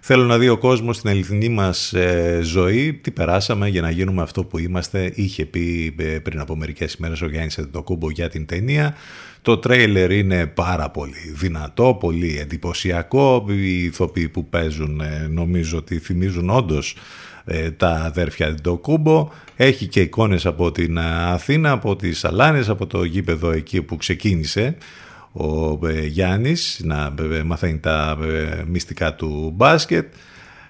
Θέλω να δει ο κόσμος στην αληθινή μας ε, ζωή τι περάσαμε για να γίνουμε αυτό που είμαστε. Είχε πει ε, πριν από μερικές ημέρες ο Γιάννης Αντιτοκούμπο για την ταινία. Το τρέιλερ είναι πάρα πολύ δυνατό, πολύ εντυπωσιακό. Οι ηθοποιοί που παίζουν ε, νομίζω ότι θυμίζουν όντως ε, τα αδέρφια Αντιτοκούμπο. Έχει και εικόνες από την Αθήνα, από τις Σαλάνες, από το γήπεδο εκεί που ξεκίνησε ο ε, Γιάννης να ε, μαθαίνει τα ε, μυστικά του μπάσκετ.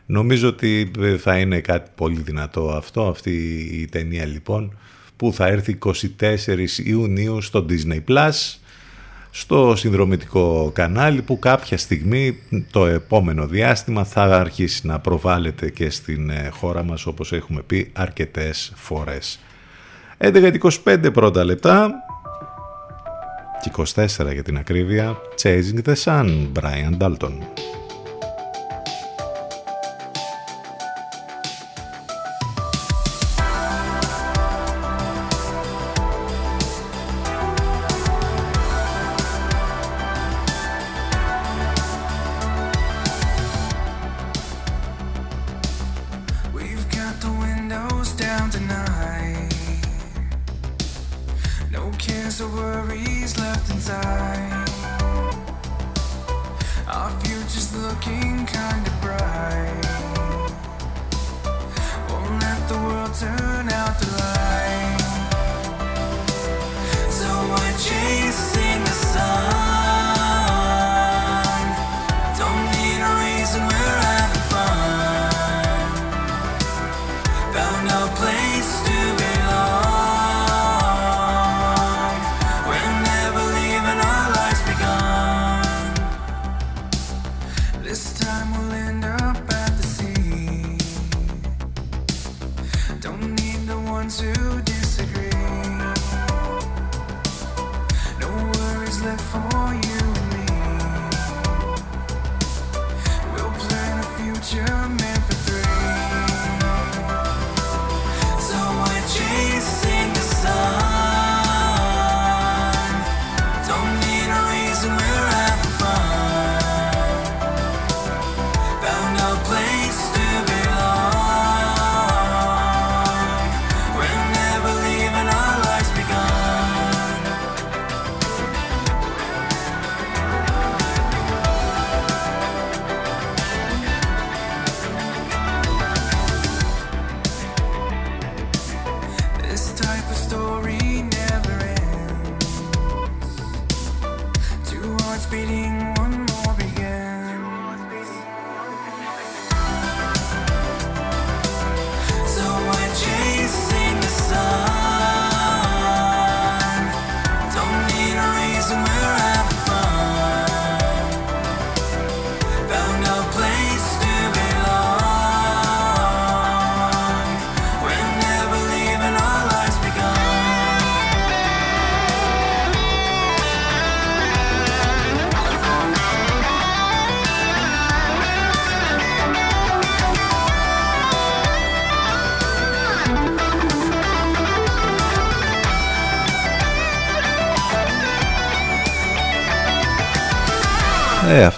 Νομίζω ότι ε, θα είναι κάτι πολύ δυνατό αυτό, αυτή η ταινία λοιπόν που θα έρθει 24 Ιουνίου στο Disney Plus στο συνδρομητικό κανάλι που κάποια στιγμή το επόμενο διάστημα θα αρχίσει να προβάλλεται και στην ε, χώρα μας όπως έχουμε πει αρκετές φορές. 11.25 πρώτα λεπτά και 24 για την ακρίβεια Chasing the Sun, Brian Dalton.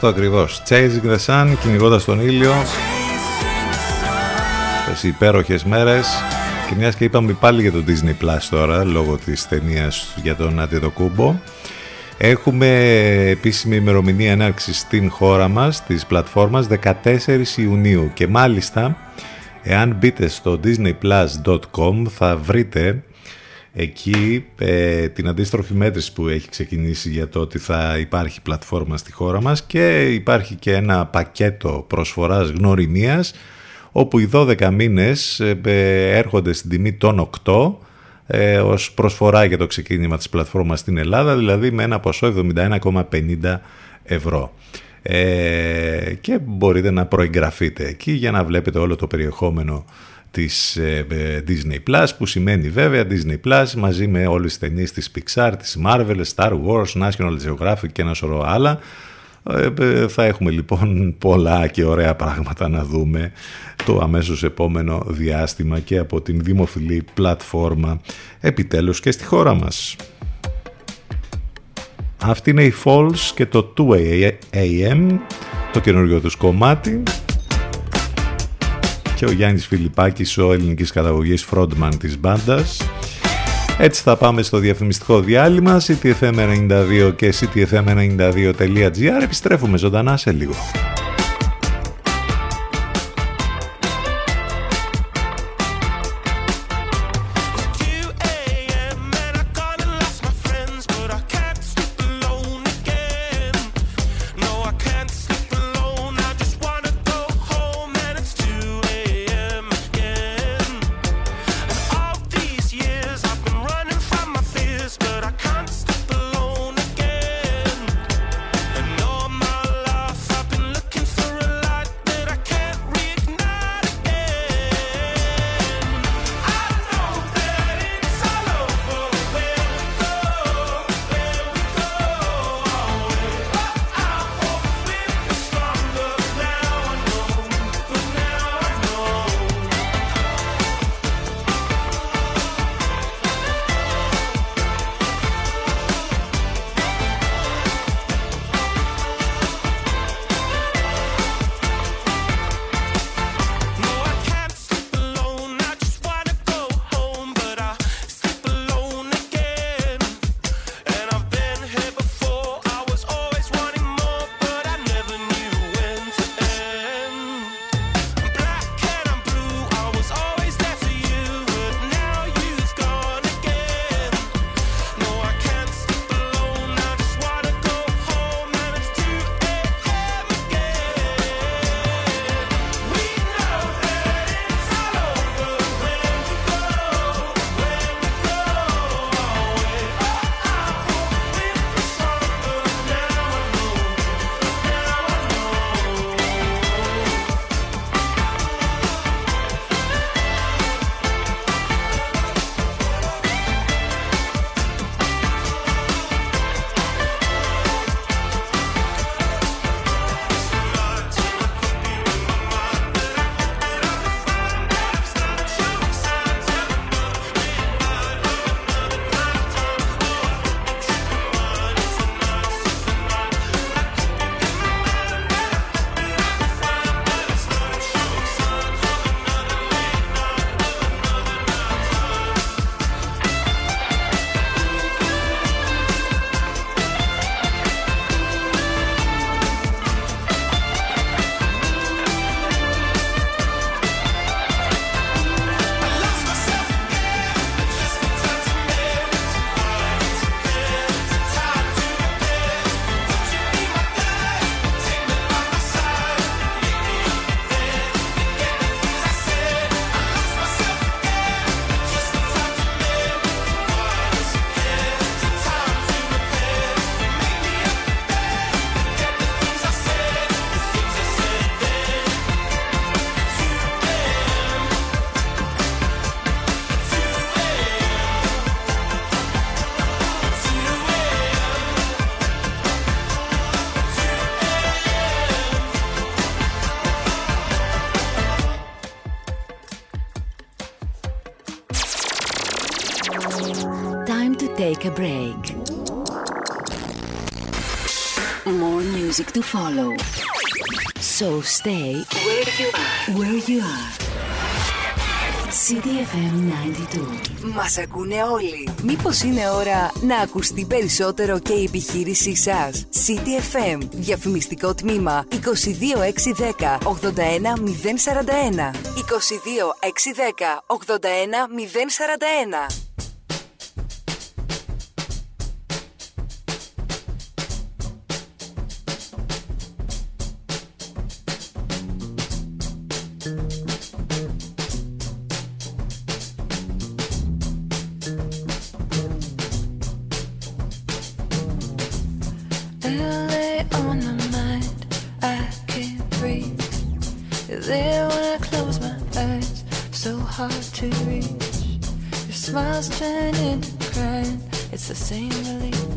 Αυτό ακριβώς. Chasing the Sun, κυνηγώντας τον ήλιο. Τις υπέροχες μέρες. Και μιας και είπαμε πάλι για το Disney Plus τώρα, λόγω της ταινίας για τον Αντιτοκούμπο. Έχουμε επίσημη ημερομηνία έναρξης στην χώρα μας, της πλατφόρμας, 14 Ιουνίου. Και μάλιστα, εάν μπείτε στο disneyplus.com θα βρείτε εκεί ε, την αντίστροφη μέτρηση που έχει ξεκινήσει για το ότι θα υπάρχει πλατφόρμα στη χώρα μας και υπάρχει και ένα πακέτο προσφοράς γνωριμίας όπου οι 12 μήνες ε, ε, έρχονται στην τιμή των 8 ε, ως προσφορά για το ξεκίνημα της πλατφόρμας στην Ελλάδα, δηλαδή με ένα ποσό 71,50 ευρώ. Ε, και μπορείτε να προεγγραφείτε εκεί για να βλέπετε όλο το περιεχόμενο της ε, ε, Disney Plus που σημαίνει βέβαια Disney Plus μαζί με όλες τις ταινίες της Pixar, της Marvel, Star Wars, National Geographic και ένα σωρό άλλα ε, ε, θα έχουμε λοιπόν πολλά και ωραία πράγματα να δούμε το αμέσως επόμενο διάστημα και από την δημοφιλή πλατφόρμα επιτέλους και στη χώρα μας. Αυτή είναι η Falls και το 2AM, το καινούργιο τους κομμάτι και ο Γιάννης Φιλιππάκης, ο ελληνικής καταγωγής frontman της μπάντας. Έτσι θα πάμε στο διαφημιστικό διάλειμμα ctfm92 και ctfm92.gr επιστρέφουμε ζωντανά σε λίγο. Follow. So stay where you are. Where you are. CDFM 92. Μας ακούνε όλοι. Μήπως είναι ώρα να ακουστεί περισσότερο και η επιχείρησή σας; CTFM. Διαφημιστικό τμήμα 22610 81041. 22610 81041. To reach. Your smiles turn into crying, it's the same release.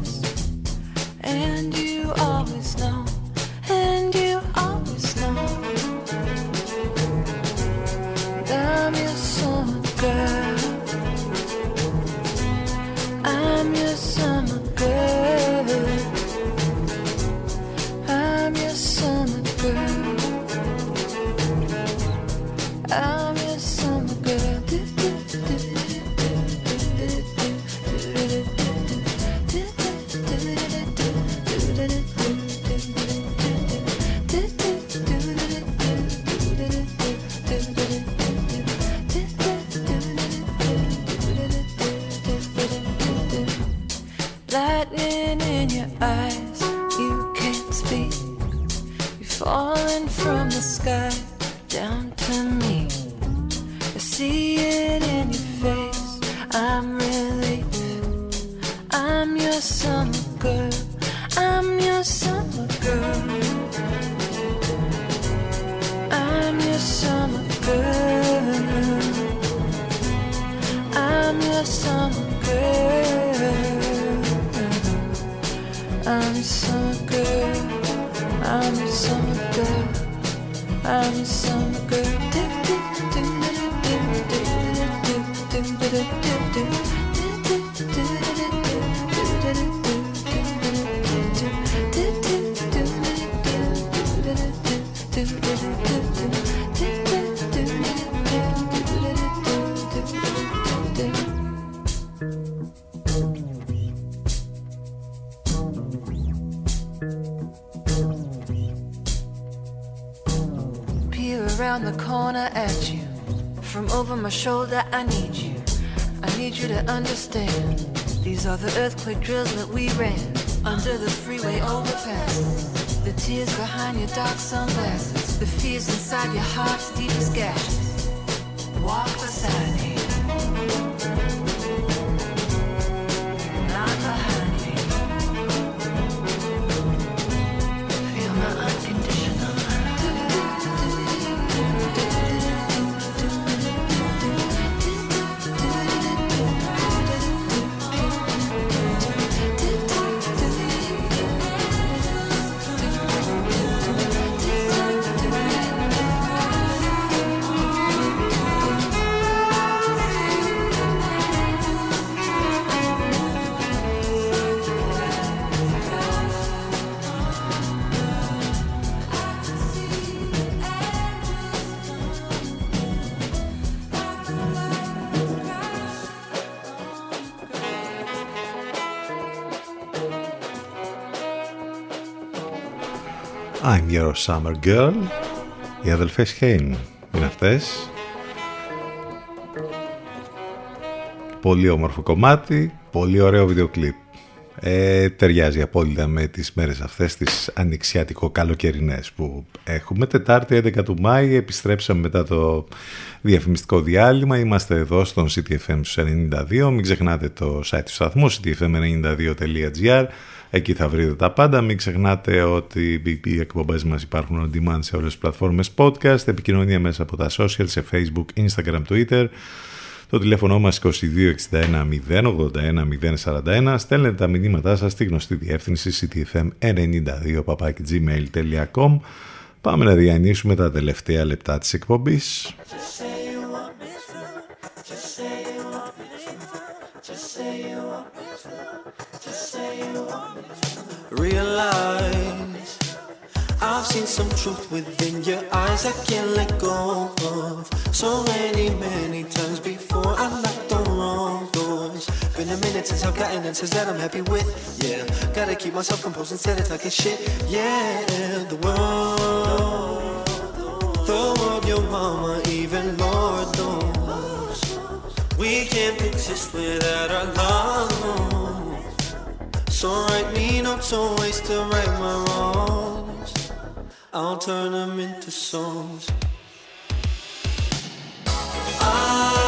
My shoulder, I need you. I need you to understand. These are the earthquake drills that we ran under the freeway overpass. The tears behind your dark sunglasses. The fears inside your heart's deepest gashes. Walk beside me. Your summer girl. Οι αδελφές Χέιν είναι αυτές. Πολύ όμορφο κομμάτι, πολύ ωραίο βίντεο κλιπ. Ε, ταιριάζει απόλυτα με τις μέρες αυτές τις ανοιξιάτικο καλοκαιρινές που έχουμε. Τετάρτη 11 του Μάη επιστρέψαμε μετά το διαφημιστικό διάλειμμα. Είμαστε εδώ στον CTFM 92. Μην ξεχνάτε το site του σταθμού ctfm92.gr Εκεί θα βρείτε τα πάντα. Μην ξεχνάτε ότι οι εκπομπές μας υπάρχουν on demand σε όλες τις πλατφόρμες podcast, επικοινωνία μέσα από τα social, σε facebook, instagram, twitter. Το τηλέφωνο μας 2261 081 041. Στέλνετε τα μηνύματά σας στη γνωστή διεύθυνση ctfm92 Πάμε να διανύσουμε τα τελευταία λεπτά της εκπομπής. Realize I've seen some truth within your eyes I can't let go of. So many, many times before I knocked on wrong doors. Been a minute since I've gotten answers that I'm happy with. Yeah, gotta keep myself composed instead of talking shit. Yeah, the world, the world, your mama, even Lord knows. We can't exist without our love. So write me notes on ways to right my wrongs. I'll turn them into songs. I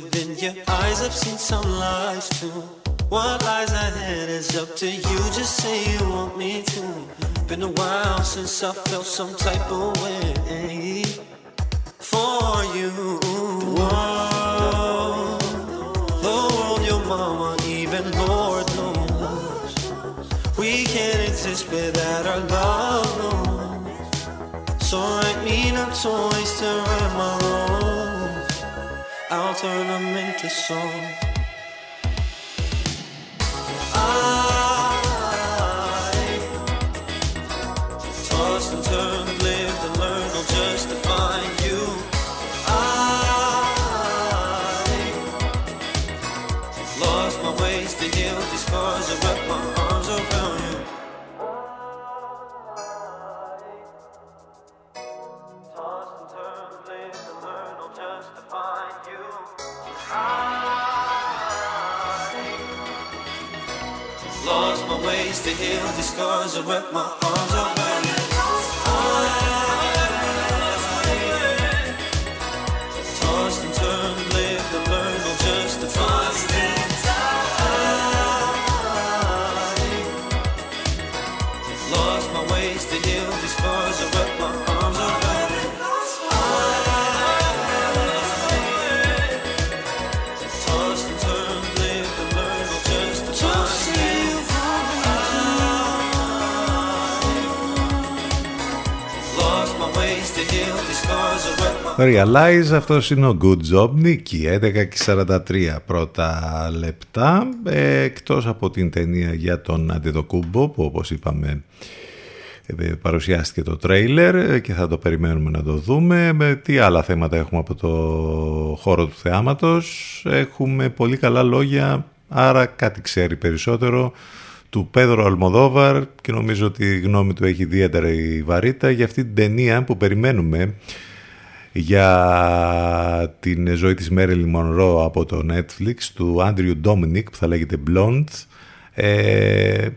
within your eyes. I've seen some lies too. What lies ahead is up to you. Just say you want me to. Been a while since I felt some type of way for you. The world, your mama, even Lord knows we can't exist without our love. No. So write me not toys to write my wrongs. I'll turn them into songs. I ah. with my Realize, αυτός είναι ο Good Job, νίκη, 11 και 43 πρώτα λεπτά, ε, εκτός από την ταινία για τον Αντιδοκούμπο, που όπως είπαμε ε, παρουσιάστηκε το τρέιλερ ε, και θα το περιμένουμε να το δούμε. Με τι άλλα θέματα έχουμε από το χώρο του θεάματος; Έχουμε πολύ καλά λόγια, άρα κάτι ξέρει περισσότερο του Πέδρο Αλμοδόβαρ και νομίζω ότι η γνώμη του έχει ιδιαίτερη βαρύτητα για αυτή την ταινία που περιμένουμε για την ζωή της Μέριλι Μονρό από το Netflix του Άντριου Ντόμινικ που θα λέγεται Blonde ε,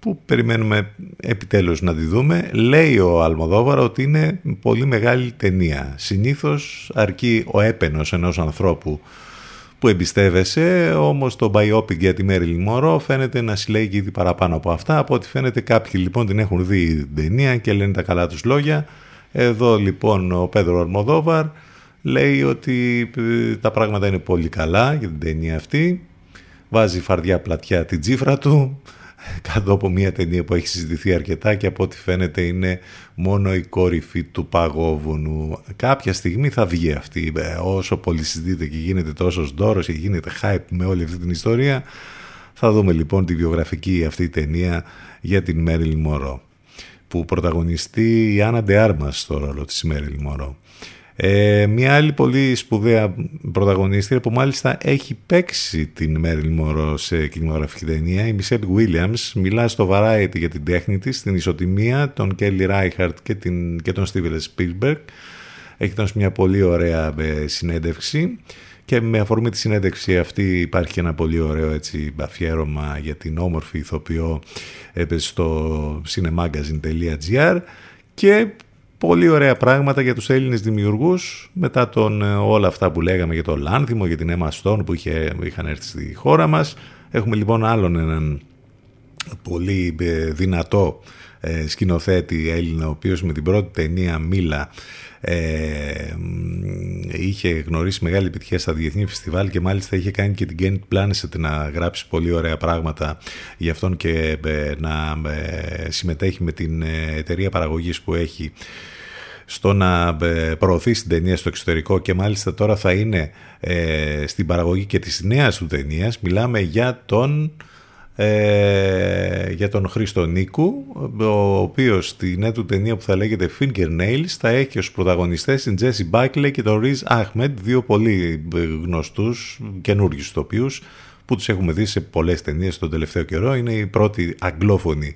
που περιμένουμε επιτέλους να τη δούμε. Λέει ο Αλμοδόβαρα ότι είναι πολύ μεγάλη ταινία. Συνήθως αρκεί ο έπαινος ενός ανθρώπου που εμπιστεύεσαι, όμως το biopic για τη Μέριλιν Μωρό φαίνεται να συλλέγει ήδη παραπάνω από αυτά. Από ό,τι φαίνεται κάποιοι λοιπόν την έχουν δει την ταινία και λένε τα καλά τους λόγια. Εδώ λοιπόν ο Πέδρο Αρμοδόβαρ λέει ότι ε, τα πράγματα είναι πολύ καλά για την ταινία αυτή. Βάζει φαρδιά πλατιά την τσίφρα του κάτω από μια ταινία που έχει συζητηθεί αρκετά και από ό,τι φαίνεται είναι μόνο η κορυφή του παγόβουνου. Κάποια στιγμή θα βγει αυτή. Ε, Όσο πολύ συζητείται και γίνεται τόσο δώρος και γίνεται hype με όλη αυτή την ιστορία, θα δούμε λοιπόν τη βιογραφική αυτή ταινία για την Μέριλ Μωρό που πρωταγωνιστεί η Άννα Ντεάρμας στο ρόλο της Μέριλ Μωρό. Ε, μια άλλη πολύ σπουδαία πρωταγωνίστρια που μάλιστα έχει παίξει την Μέριλ Μωρό σε κινηματογραφική ταινία, η Μισελ Williams, μιλά στο Variety για την τέχνη της, την ισοτιμία, τον Κέλλι Ράιχαρτ και, την, και τον Στίβελ Σπίλμπεργκ. Έχει δώσει μια πολύ ωραία ε, συνέντευξη και με αφορμή τη συνέντευξη αυτή υπάρχει και ένα πολύ ωραίο έτσι, αφιέρωμα για την όμορφη ηθοποιό έπαιζε στο cinemagazine.gr και πολύ ωραία πράγματα για τους Έλληνες δημιουργούς μετά τον, ε, όλα αυτά που λέγαμε για το Λάνθιμο, για την Emma Stone που είχε, είχαν έρθει στη χώρα μας. Έχουμε λοιπόν άλλον έναν πολύ ε, δυνατό ε, σκηνοθέτη Έλληνα ο οποίος με την πρώτη ταινία Μίλα ε, είχε γνωρίσει μεγάλη επιτυχία στα διεθνή φεστιβάλ και μάλιστα είχε κάνει και την Kenneth Planet να γράψει πολύ ωραία πράγματα για αυτόν και ε, να ε, συμμετέχει με την εταιρεία παραγωγής που έχει στο να προωθήσει την ταινία στο εξωτερικό και μάλιστα τώρα θα είναι στην παραγωγή και της νέας του ταινίας. Μιλάμε για τον ε, για τον Χρήστο Νίκου, ο οποίος στη νέα του ταινία που θα λέγεται Fingernails θα έχει ως πρωταγωνιστές την Jesse Buckley και τον Riz Ahmed, δύο πολύ γνωστούς καινούργιους τοπίους που τους έχουμε δει σε πολλές ταινίες τον τελευταίο καιρό. Είναι η πρώτη αγγλόφωνη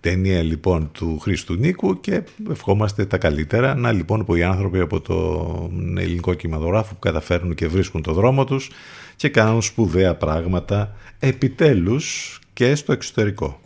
ταινία λοιπόν του Χρήστου Νίκου και ευχόμαστε τα καλύτερα. Να λοιπόν που οι άνθρωποι από το ελληνικό κινηματογράφο που καταφέρνουν και βρίσκουν το δρόμο τους και κάνουν σπουδαία πράγματα επιτέλους και στο εξωτερικό.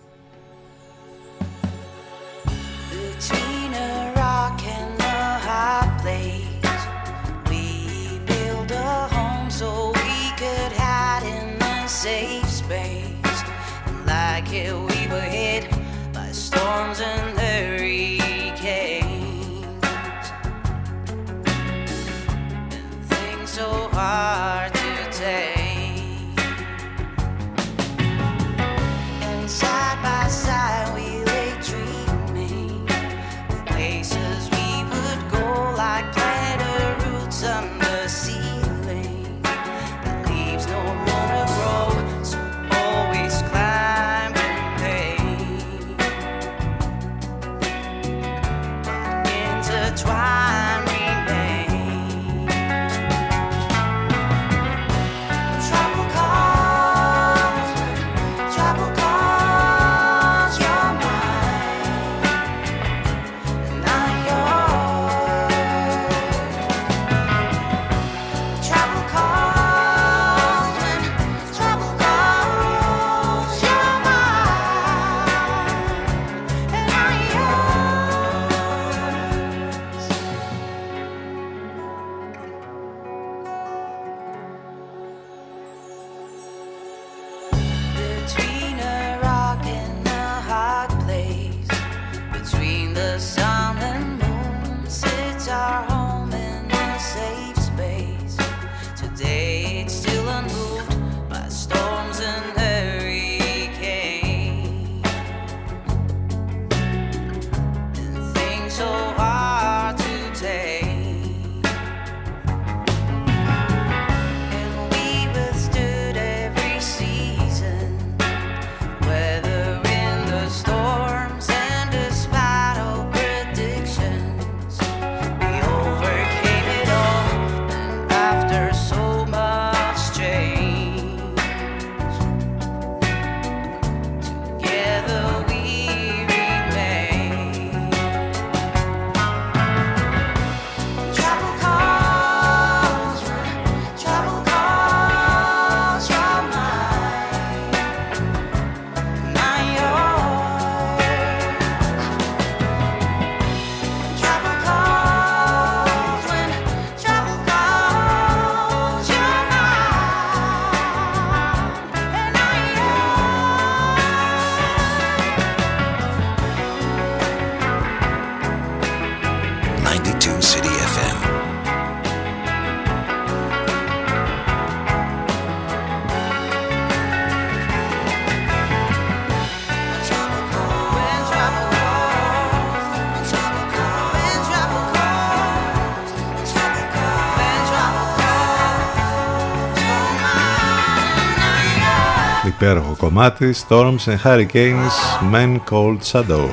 Υπέροχο κομμάτι Storms and Hurricanes Men Cold Shadow.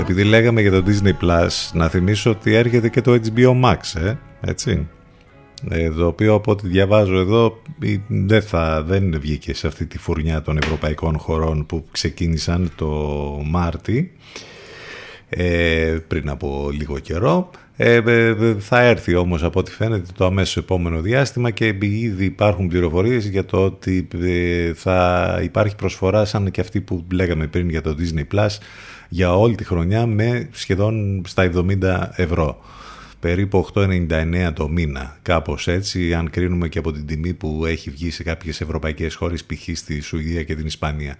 Επειδή λέγαμε για το Disney Plus να θυμίσω ότι έρχεται και το HBO Max ε, έτσι. Ε, το οποίο από ό,τι διαβάζω εδώ δεν, θα, δεν βγήκε σε αυτή τη φουρνιά των ευρωπαϊκών χωρών που ξεκίνησαν το Μάρτι ε, πριν από λίγο καιρό ε, ε, θα έρθει όμως από ό,τι φαίνεται το αμέσως επόμενο διάστημα και ήδη υπάρχουν πληροφορίες για το ότι ε, θα υπάρχει προσφορά σαν και αυτή που λέγαμε πριν για το Disney Plus για όλη τη χρονιά με σχεδόν στα 70 ευρώ. Περίπου 8,99 το μήνα, κάπως έτσι, αν κρίνουμε και από την τιμή που έχει βγει σε κάποιες ευρωπαϊκές χώρες, π.χ. στη Σουηδία και την Ισπανία.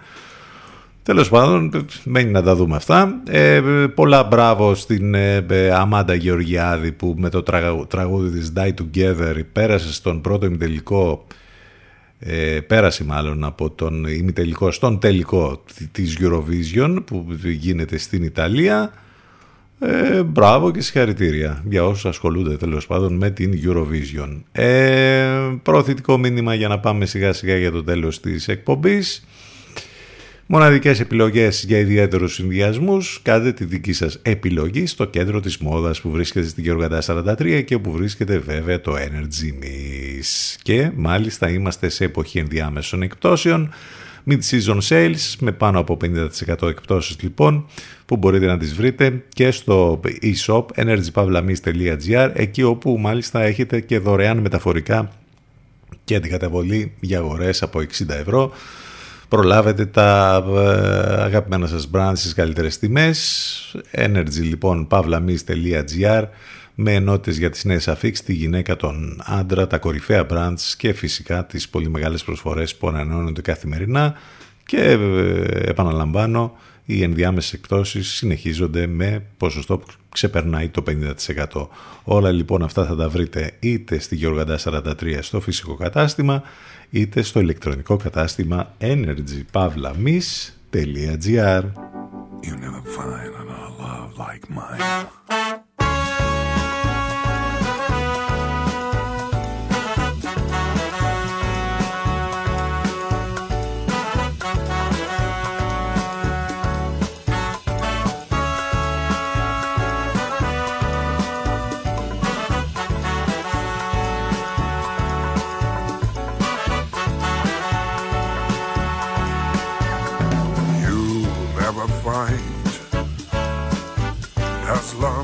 Τέλος πάντων, μένει να τα δούμε αυτά. Ε, πολλά μπράβο στην ε, Αμάντα Γεωργιάδη που με το τραγούδι της Die Together πέρασε στον πρώτο ημιτελικό ε, πέρασε μάλλον από τον ημιτελικό στον τελικό της Eurovision που γίνεται στην Ιταλία. Ε, μπράβο και συγχαρητήρια για όσους ασχολούνται τέλος πάντων με την Eurovision. Ε, προωθητικό μήνυμα για να πάμε σιγά σιγά για το τέλος της εκπομπής. Μοναδικές επιλογές για ιδιαίτερους συνδυασμούς. Κάντε τη δική σας επιλογή στο κέντρο της μόδας που βρίσκεται στην Γεωργαντά 43 και που βρίσκεται βέβαια το Energy Miss. Και μάλιστα είμαστε σε εποχή ενδιάμεσων εκπτώσεων. Mid-season sales με πάνω από 50% εκπτώσεις λοιπόν που μπορείτε να τις βρείτε και στο e-shop energypavlamis.gr εκεί όπου μάλιστα έχετε και δωρεάν μεταφορικά και αντικαταβολή για αγορές από 60 ευρώ προλάβετε τα ε, αγαπημένα σας brands στις καλύτερες τιμές. Energy λοιπόν, pavlamis.gr με ενότητες για τις νέες αφήξεις, τη γυναίκα, τον άντρα, τα κορυφαία brands και φυσικά τις πολύ μεγάλες προσφορές που ανανεώνονται καθημερινά και ε, επαναλαμβάνω οι ενδιάμεσες εκτόσεις συνεχίζονται με ποσοστό που ξεπερνάει το 50%. Όλα λοιπόν αυτά θα τα βρείτε είτε στη Γεωργαντά 43 στο φυσικό κατάστημα είτε στο ηλεκτρονικό κατάστημα energypavlamis.gr You never find another love like mine.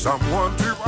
Someone to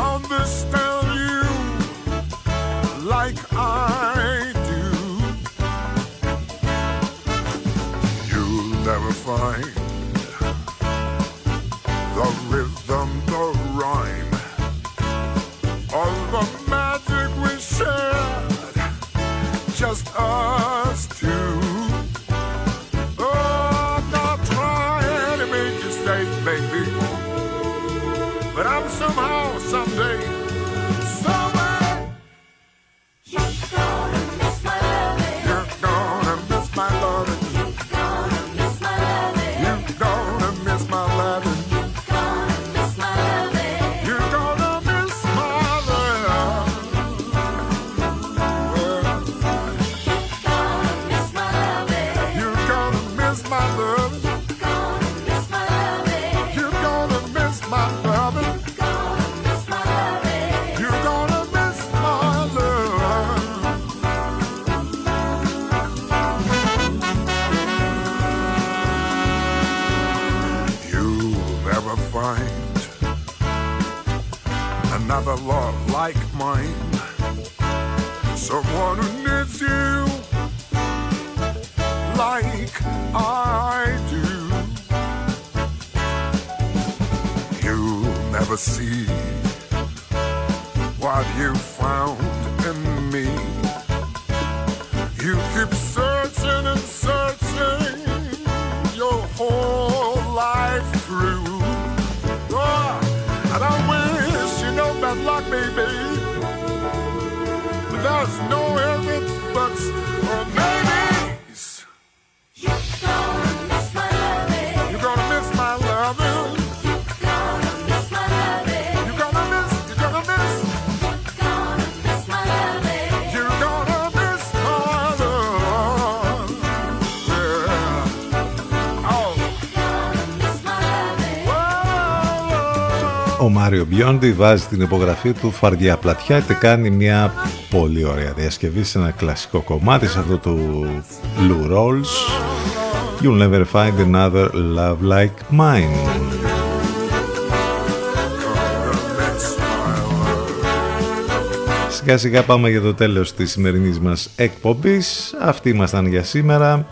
Μπιόντι βάζει την υπογραφή του φαρδιά πλατιά και κάνει μια πολύ ωραία διασκευή σε ένα κλασικό κομμάτι σε αυτό του Lou Rolls You'll never find another love like mine. Σιγά σιγά πάμε για το τέλος της σημερινής μας εκπομπής. Αυτοί ήμασταν για σήμερα.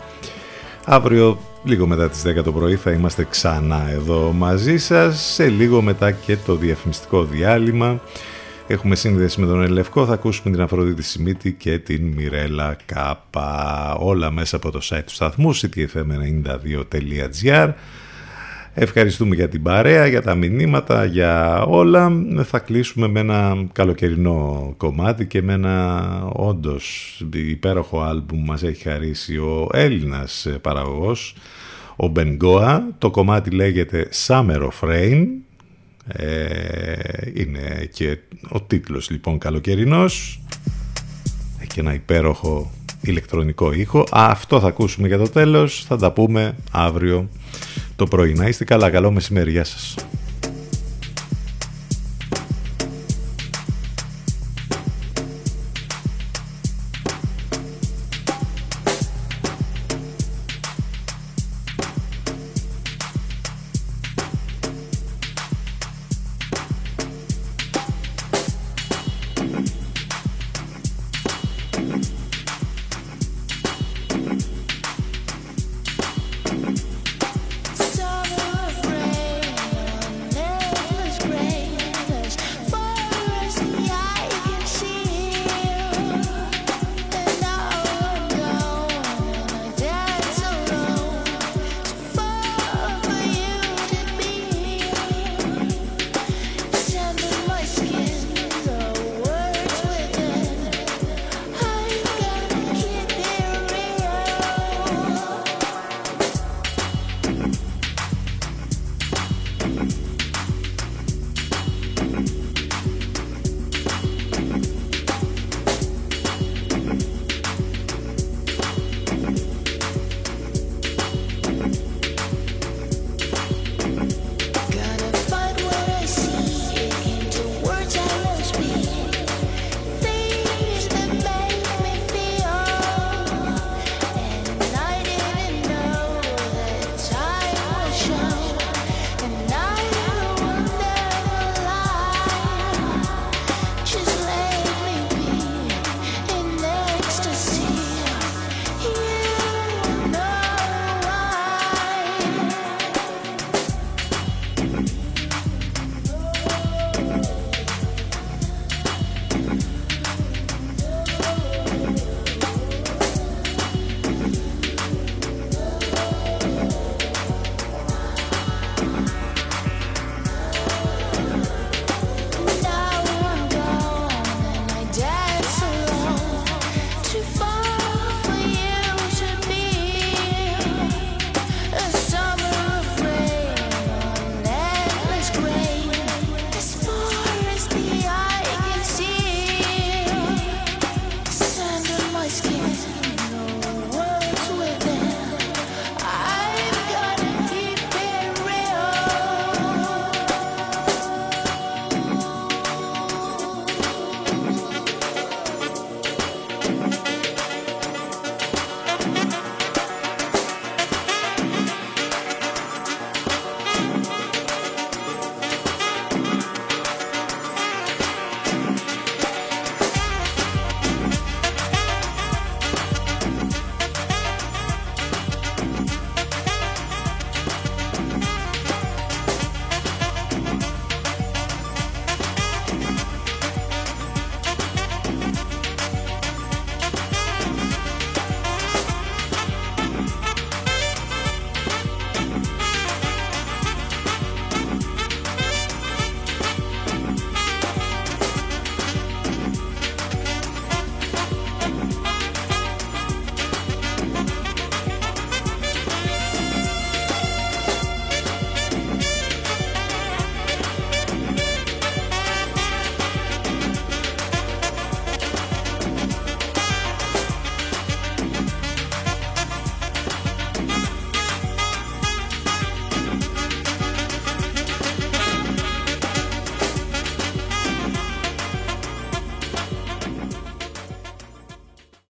Αύριο λίγο μετά τις 10 το πρωί θα είμαστε ξανά εδώ μαζί σας. Σε λίγο μετά και το διαφημιστικό διάλειμμα. Έχουμε σύνδεση με τον Ελευκό, θα ακούσουμε την Αφροδίτη Σιμίτη και την Μιρέλα Κάπα. Όλα μέσα από το site του σταθμού ctfm92.gr Ευχαριστούμε για την παρέα, για τα μηνύματα, για όλα. Θα κλείσουμε με ένα καλοκαιρινό κομμάτι και με ένα όντως υπέροχο άλμπουμ μας έχει χαρίσει ο Έλληνας παραγωγός, ο Μπενγκόα. Το κομμάτι λέγεται Summer of Rain. Ε, είναι και ο τίτλος λοιπόν καλοκαιρινός. Έχει ένα υπέροχο ηλεκτρονικό ήχο. Αυτό θα ακούσουμε για το τέλος. Θα τα πούμε αύριο το πρωί. Να είστε καλά. Καλό μεσημέρι. Γεια σας.